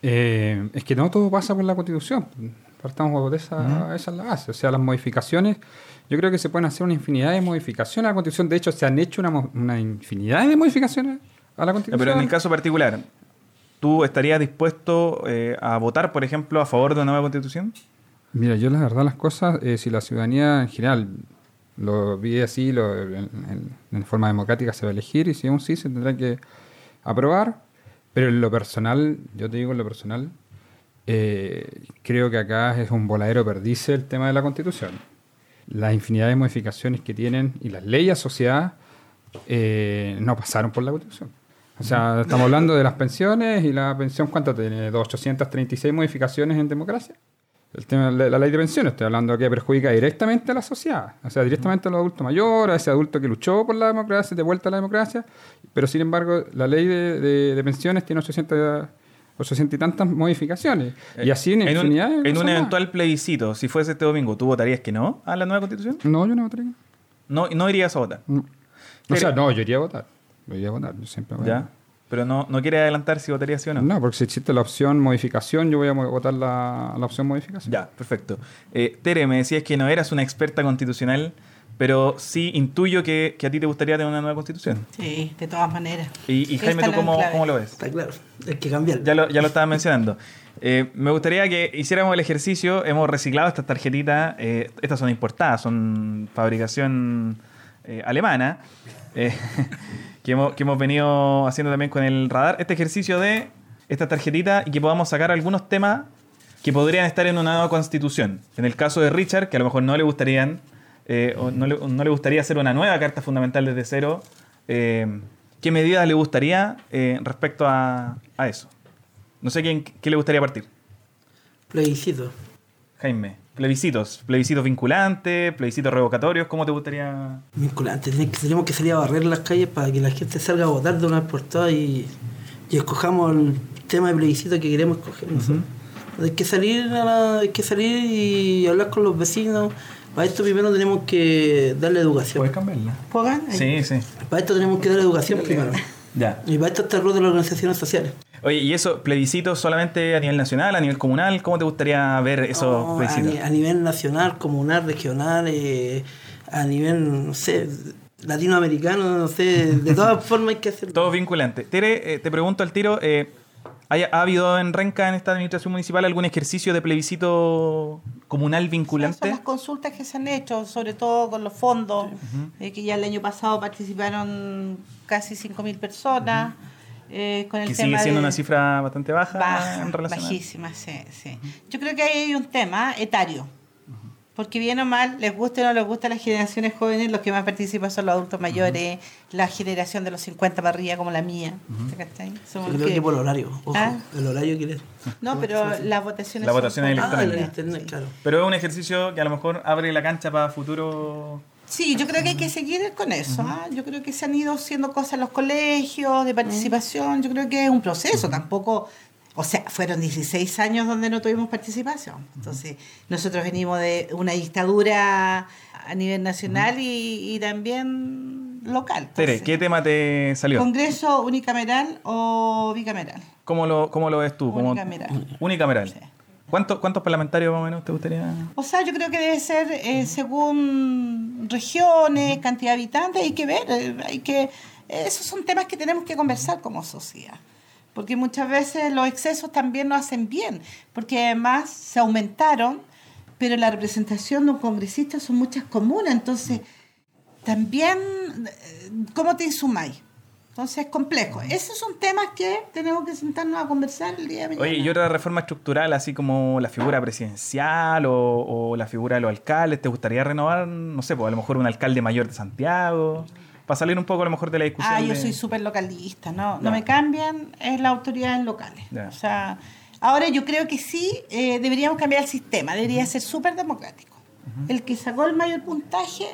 Eh, es que no todo pasa por la constitución. Partamos de esa, esa es la base. O sea, las modificaciones, yo creo que se pueden hacer una infinidad de modificaciones a la constitución. De hecho, se han hecho una, una infinidad de modificaciones a la constitución. Pero en el caso particular, ¿tú estarías dispuesto eh, a votar, por ejemplo, a favor de una nueva constitución? Mira, yo la verdad las cosas, eh, si la ciudadanía en general lo vi así, en, forma democrática se va a elegir y si aún sí se tendrá que aprobar. Pero en lo personal, yo te digo en lo personal, eh, creo que acá es un voladero perdice el tema de la constitución. La infinidad de modificaciones que tienen y las leyes asociadas eh, no pasaron por la constitución. O sea, estamos hablando de las pensiones y la pensión, ¿cuánto tiene? 836 modificaciones en democracia. El tema de la ley de pensiones, estoy hablando que perjudica directamente a la sociedad, o sea, directamente a los adultos mayores, a ese adulto que luchó por la democracia, de vuelta a la democracia, pero sin embargo la ley de, pensiones tiene 800, 800 y tantas modificaciones. y eh, así en, en un, en un eventual plebiscito, si fuese este domingo, ¿tú votarías que no a la nueva constitución? No, yo no votaría. ¿No, no irías a votar? O sea, no, yo iría a votar. Yo iría a votar, yo siempre voy ¿Ya? Pero no, no quiere adelantar si votaría sí o no. No, porque si existe la opción modificación, yo voy a votar la, la opción modificación. Ya, perfecto. Eh, Tere, me decías que no eras una experta constitucional, pero sí intuyo que, que, a ti te gustaría tener una nueva constitución. Sí, de todas maneras. Y, Jaime, ¿tú cómo, cómo, lo ves? Está claro, hay que cambiar. Ya lo, ya lo estaba mencionando. Eh, me gustaría que hiciéramos el ejercicio. Hemos reciclado estas tarjetitas. Eh, estas son importadas, son fabricación eh, alemana. Eh, [LAUGHS] que hemos, que hemos venido haciendo también con el radar, este ejercicio de esta tarjetita y que podamos sacar algunos temas que podrían estar en una nueva constitución. En el caso de Richard, que a lo mejor no le gustarían, eh, no, le, no, le, gustaría hacer una nueva carta fundamental desde cero, ¿qué medidas le gustaría respecto a, a, eso? No sé quién, qué le gustaría partir. Plebiscito. Jaime. Plebiscitos, plebiscitos vinculantes, plebiscitos revocatorios, ¿cómo te gustaría? Vinculantes, tenemos que salir a barrer las calles para que la gente salga a votar de una vez por todas y, y escojamos el tema de plebiscito que queremos escoger. Hay que salir, a la- hay que salir y hablar con los vecinos. Para esto primero tenemos que darle educación. ¿Puedes cambiarla? ¿Pongan? Sí, sí. Para esto tenemos que dar educación primero. Ya. Y para esto está el rol de las organizaciones sociales. Oye, ¿y eso, plebiscitos solamente a nivel nacional, a nivel comunal? ¿Cómo te gustaría ver esos No, plebiscitos? ni- a nivel nacional, comunal, regional, eh, a nivel, no sé, latinoamericano, no sé, de todas [LAUGHS] formas hay que hacerlo. Todo vinculante. Tere, eh, te pregunto al tiro, eh, ¿hay- ¿ha habido en Renca, en esta administración municipal, algún ejercicio de plebiscito comunal Son vinculante? las consultas que se han hecho, sobre todo con los fondos, eh, que ya el año pasado participaron casi 5.000 personas. Eh, con el Que tema sigue siendo de- una cifra bastante baja, baja, en relación a- bajísima, sí, sí. Yo creo que ahí hay un tema etario. Porque bien o mal, les guste o no les gusta a las generaciones jóvenes, los que más participan son los adultos mayores, la generación de los 50 para arriba como la mía. Yo creo que- que por horario, ojo, Ah. el horario quiere. No, pero las votaciones La votación electrónica. Ah, el internet, claro. Pero es un ejercicio que a lo mejor abre la cancha para futuro... Sí, yo creo que hay que seguir con eso. ¿ah? Yo creo que se han ido haciendo cosas en los colegios de participación. Yo creo que es un proceso. Tampoco, o sea, fueron 16 años donde no tuvimos participación. Entonces, nosotros venimos de una dictadura a nivel nacional y, y también local. Tere, ¿qué tema te salió? ¿Congreso unicameral o bicameral? ¿Cómo lo, cómo lo ves tú? ¿Cómo- Unicameral. Unicameral. Sí. ¿Cuántos, ¿Cuántos parlamentarios más o menos te gustaría? O sea, yo creo que debe ser eh, según regiones, cantidad de habitantes, hay que ver, eh, hay que esos son temas que tenemos que conversar como sociedad. Porque muchas veces los excesos también no hacen bien, porque además se aumentaron, pero la representación de un congresista son muchas comunas, entonces también eh, ¿cómo te insumáis? Entonces es complejo. Esos son temas que tenemos que sentarnos a conversar el día de mañana. Oye, y otra reforma estructural, así como la figura presidencial o, o la figura de los alcaldes, ¿te gustaría renovar, no sé, pues a lo mejor un alcalde mayor de Santiago? Para salir un poco a lo mejor de la discusión. Ah, yo de- soy súper localista, ¿no? No me cambian, es las autoridades locales. O sea, ahora yo creo que sí eh, deberíamos cambiar el sistema, debería ser súper democrático. El que sacó el mayor puntaje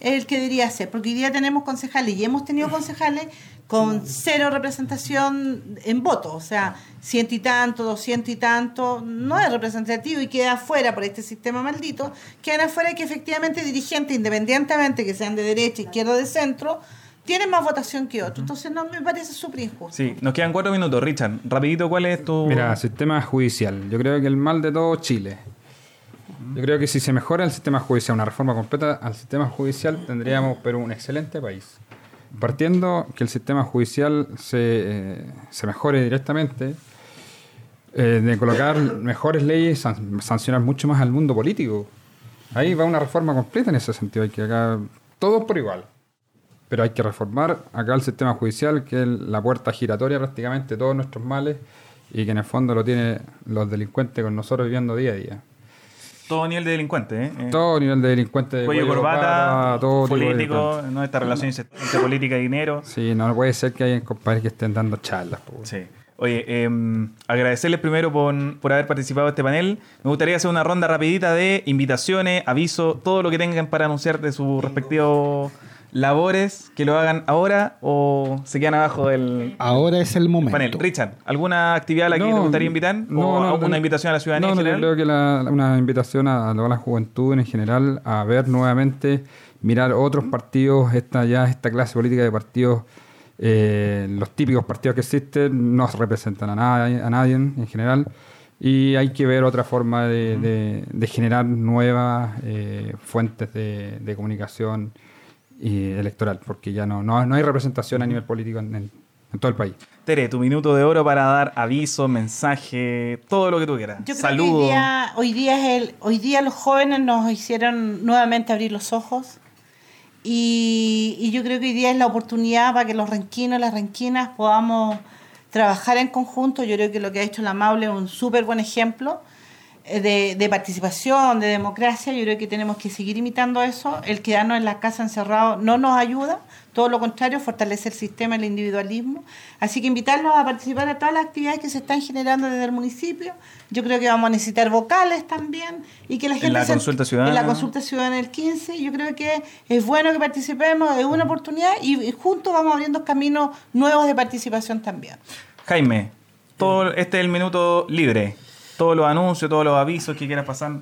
el que debería ser, porque hoy día tenemos concejales y hemos tenido concejales con cero representación en votos, o sea, ciento y tanto, doscientos y tanto, no es representativo y queda afuera por este sistema maldito, quedan afuera que efectivamente dirigentes, independientemente que sean de derecha, izquierda o de centro, tienen más votación que otros. Entonces no me parece súper injusto. Sí, nos quedan cuatro minutos. Richard, rapidito, ¿cuál es tu...? Mira, sistema judicial. Yo creo que el mal de todo Chile. Yo creo que si se mejora el sistema judicial, una reforma completa al sistema judicial, tendríamos pero un excelente país. Partiendo que el sistema judicial se, eh, se mejore directamente, eh, de colocar mejores leyes, san- sancionar mucho más al mundo político. Ahí va una reforma completa en ese sentido. Hay que acá todos por igual. Pero hay que reformar acá el sistema judicial, que es la puerta giratoria prácticamente de todos nuestros males y que en el fondo lo tienen los delincuentes con nosotros viviendo día a día. Todo nivel de delincuente, ¿eh? Eh, Todo nivel de delincuente de Cuello, corbata, todo de político. ¿no? Esta relación entre política y dinero. Sí, no puede ser que hayan compadres que estén dando charlas. Sí. Oye, eh, agradecerles primero por, por haber participado en este panel. Me gustaría hacer una ronda rapidita de invitaciones, avisos, todo lo que tengan para anunciar de sus respectivos labores, que lo hagan ahora o se quedan abajo del Ahora es el momento. panel. Richard, ¿alguna actividad a la que No, te gustaría invitar? no, ¿O no, una no, invitación a la ciudadanía No, en no, general? creo que la- la- una invitación a, toda la juventud en general a ver nuevamente, mirar otros partidos, esta ya esta clase política de partidos, eh, los típicos partidos que existen no representan a nadie, a nadie en general y hay que ver otra forma de, de- de generar nuevas eh, fuentes de, de comunicación y electoral, porque ya no, no, no hay representación a nivel político en- en- en todo el país. Tere, tu minuto de oro para dar aviso, mensaje, todo lo que tú quieras. Yo que hoy día, hoy día es el, hoy día los jóvenes nos hicieron nuevamente abrir los ojos y, y yo creo que hoy día es la oportunidad para que los renquinos, las renquinas podamos trabajar en conjunto. Yo creo que lo que ha hecho la Maule es un súper buen ejemplo eh, de, de participación, de democracia. Yo creo que tenemos que seguir imitando eso. El quedarnos en la casa encerrado no nos ayuda, todo lo contrario, fortalece el sistema, el individualismo. Así que invitarlos a participar a todas las actividades que se están generando desde el municipio. Yo creo que vamos a necesitar vocales también y que la En gente la se- consulta ciudadana. en la consulta ciudadana el 15. Yo creo que es bueno que participemos, es una oportunidad y, y juntos vamos abriendo caminos nuevos de participación también. Jaime, todo, este es el minuto libre. Todos los anuncios, todos los avisos que quieras pasar.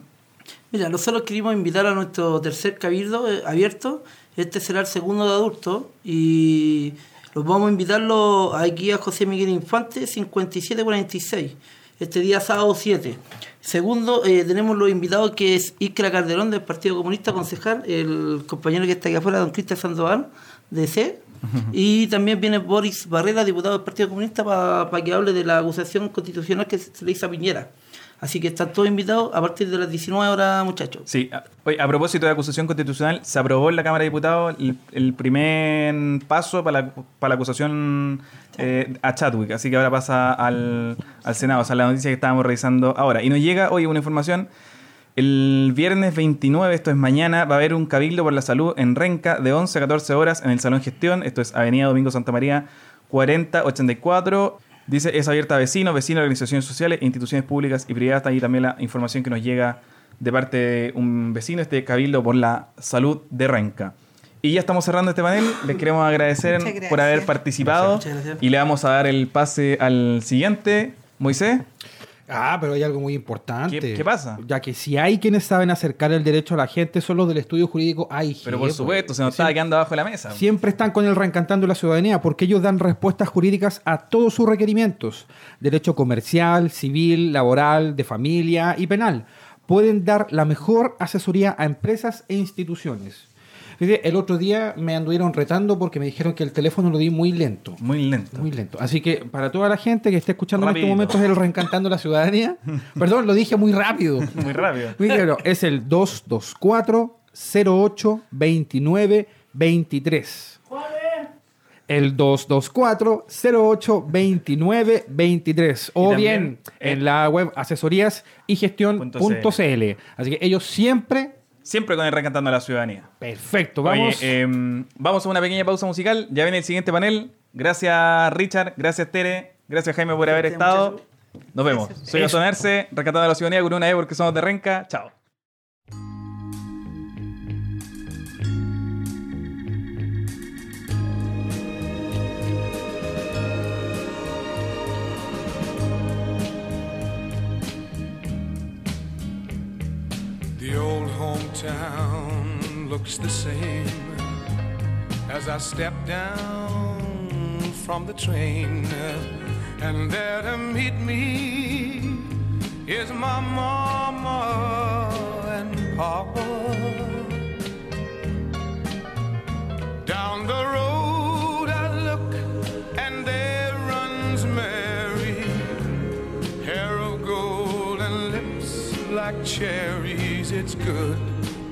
Mira, nosotros queríamos invitar a nuestro tercer cabildo eh, abierto. Este será el segundo de adultos. Y los vamos a invitarlo aquí a José Miguel Infante, 5746. Este día sábado 7. Segundo, eh, tenemos los invitados que es Iskra Calderón del Partido Comunista Concejal, el compañero que está aquí afuera, don Cristian Sandoval, de C. Y también viene Boris Barrera, diputado del Partido Comunista, para que hable de la acusación constitucional que se le hizo a Piñera. Así que están todos invitados a partir de las 19 horas, muchachos. Sí, a, oye, a propósito de acusación constitucional, se aprobó en la Cámara de Diputados el, el primer paso para la, para la acusación eh, a Chadwick, así que ahora pasa al, al Senado, o sea, la noticia que estábamos revisando ahora. Y nos llega hoy una información. El viernes 29, esto es mañana, va a haber un cabildo por la salud en Renca de 11 a 14 horas en el Salón Gestión. Esto es Avenida Domingo Santa María 4084. Dice, es abierta a vecinos, vecinos, organizaciones sociales, instituciones públicas y privadas. Está ahí también la información que nos llega de parte de un vecino, este cabildo por la salud de Renca. Y ya estamos cerrando este panel. Les [LAUGHS] queremos agradecer por haber participado. Gracias. Y le vamos a dar el pase al siguiente. Moisés. Ah, pero hay algo muy importante. ¿Qué- qué pasa? Ya que si hay quienes saben acercar el derecho a la gente, son los del estudio jurídico AIG. Pero por pues. supuesto, se nos Siempre- quedando abajo de la mesa. Siempre están con el reencantando la ciudadanía porque ellos dan respuestas jurídicas a todos sus requerimientos. Derecho comercial, civil, laboral, de familia y penal. Pueden dar la mejor asesoría a empresas e instituciones. Fíjate, El otro día me anduvieron retando porque me dijeron que el teléfono lo di muy lento. Muy lento. Muy lento. Así que para toda la gente que esté escuchando en Rapidito. estos momentos el reencantando la ciudadanía, [LAUGHS] perdón, lo dije muy rápido. [LAUGHS] Muy rápido. Muy claro, es el 224 08 29 23. El 224 08 29 23. O bien en la web asesorías y gestión.cl. Así que ellos siempre. Siempre con el Recantando a la Ciudadanía. Perfecto, vamos. Oye, em, vamos a una pequeña pausa musical. Ya viene el siguiente panel. Gracias, Richard. Gracias, Tere. Gracias, Jaime, por haber estado. Nos vemos. Soy Gastón Arce, Recantando a la Ciudadanía con una E porque somos de Renca. Chao. Hometown looks the same as I step down from the train. And there to meet me is my mama and papa. Down the road I look and there runs Mary hair of gold and lips like cherries. It's good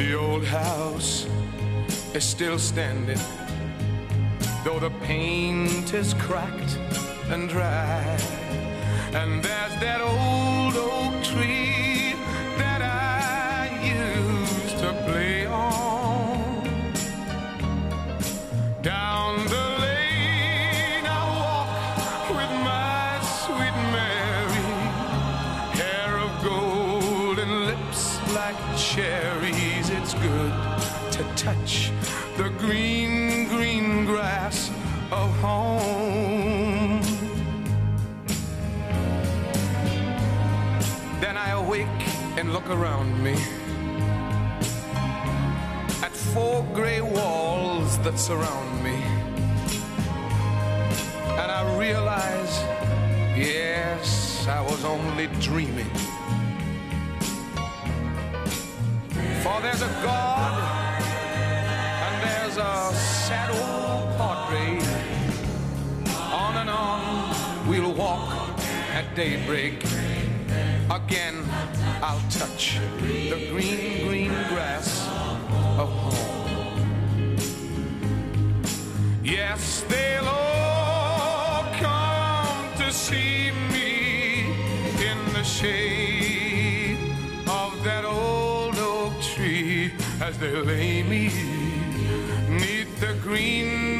The old house is still standing, though the paint is cracked and dry. And there's that old oak look around me at four gray walls that surround me. And I realize, yes, I was only dreaming. For there's a God and there's a sad old portrait. On and on we'll walk at daybreak. Again, I'll touch the green, green grass of home. Yes, they'll all come to see me in the shade of that old oak tree as they lay me neath the green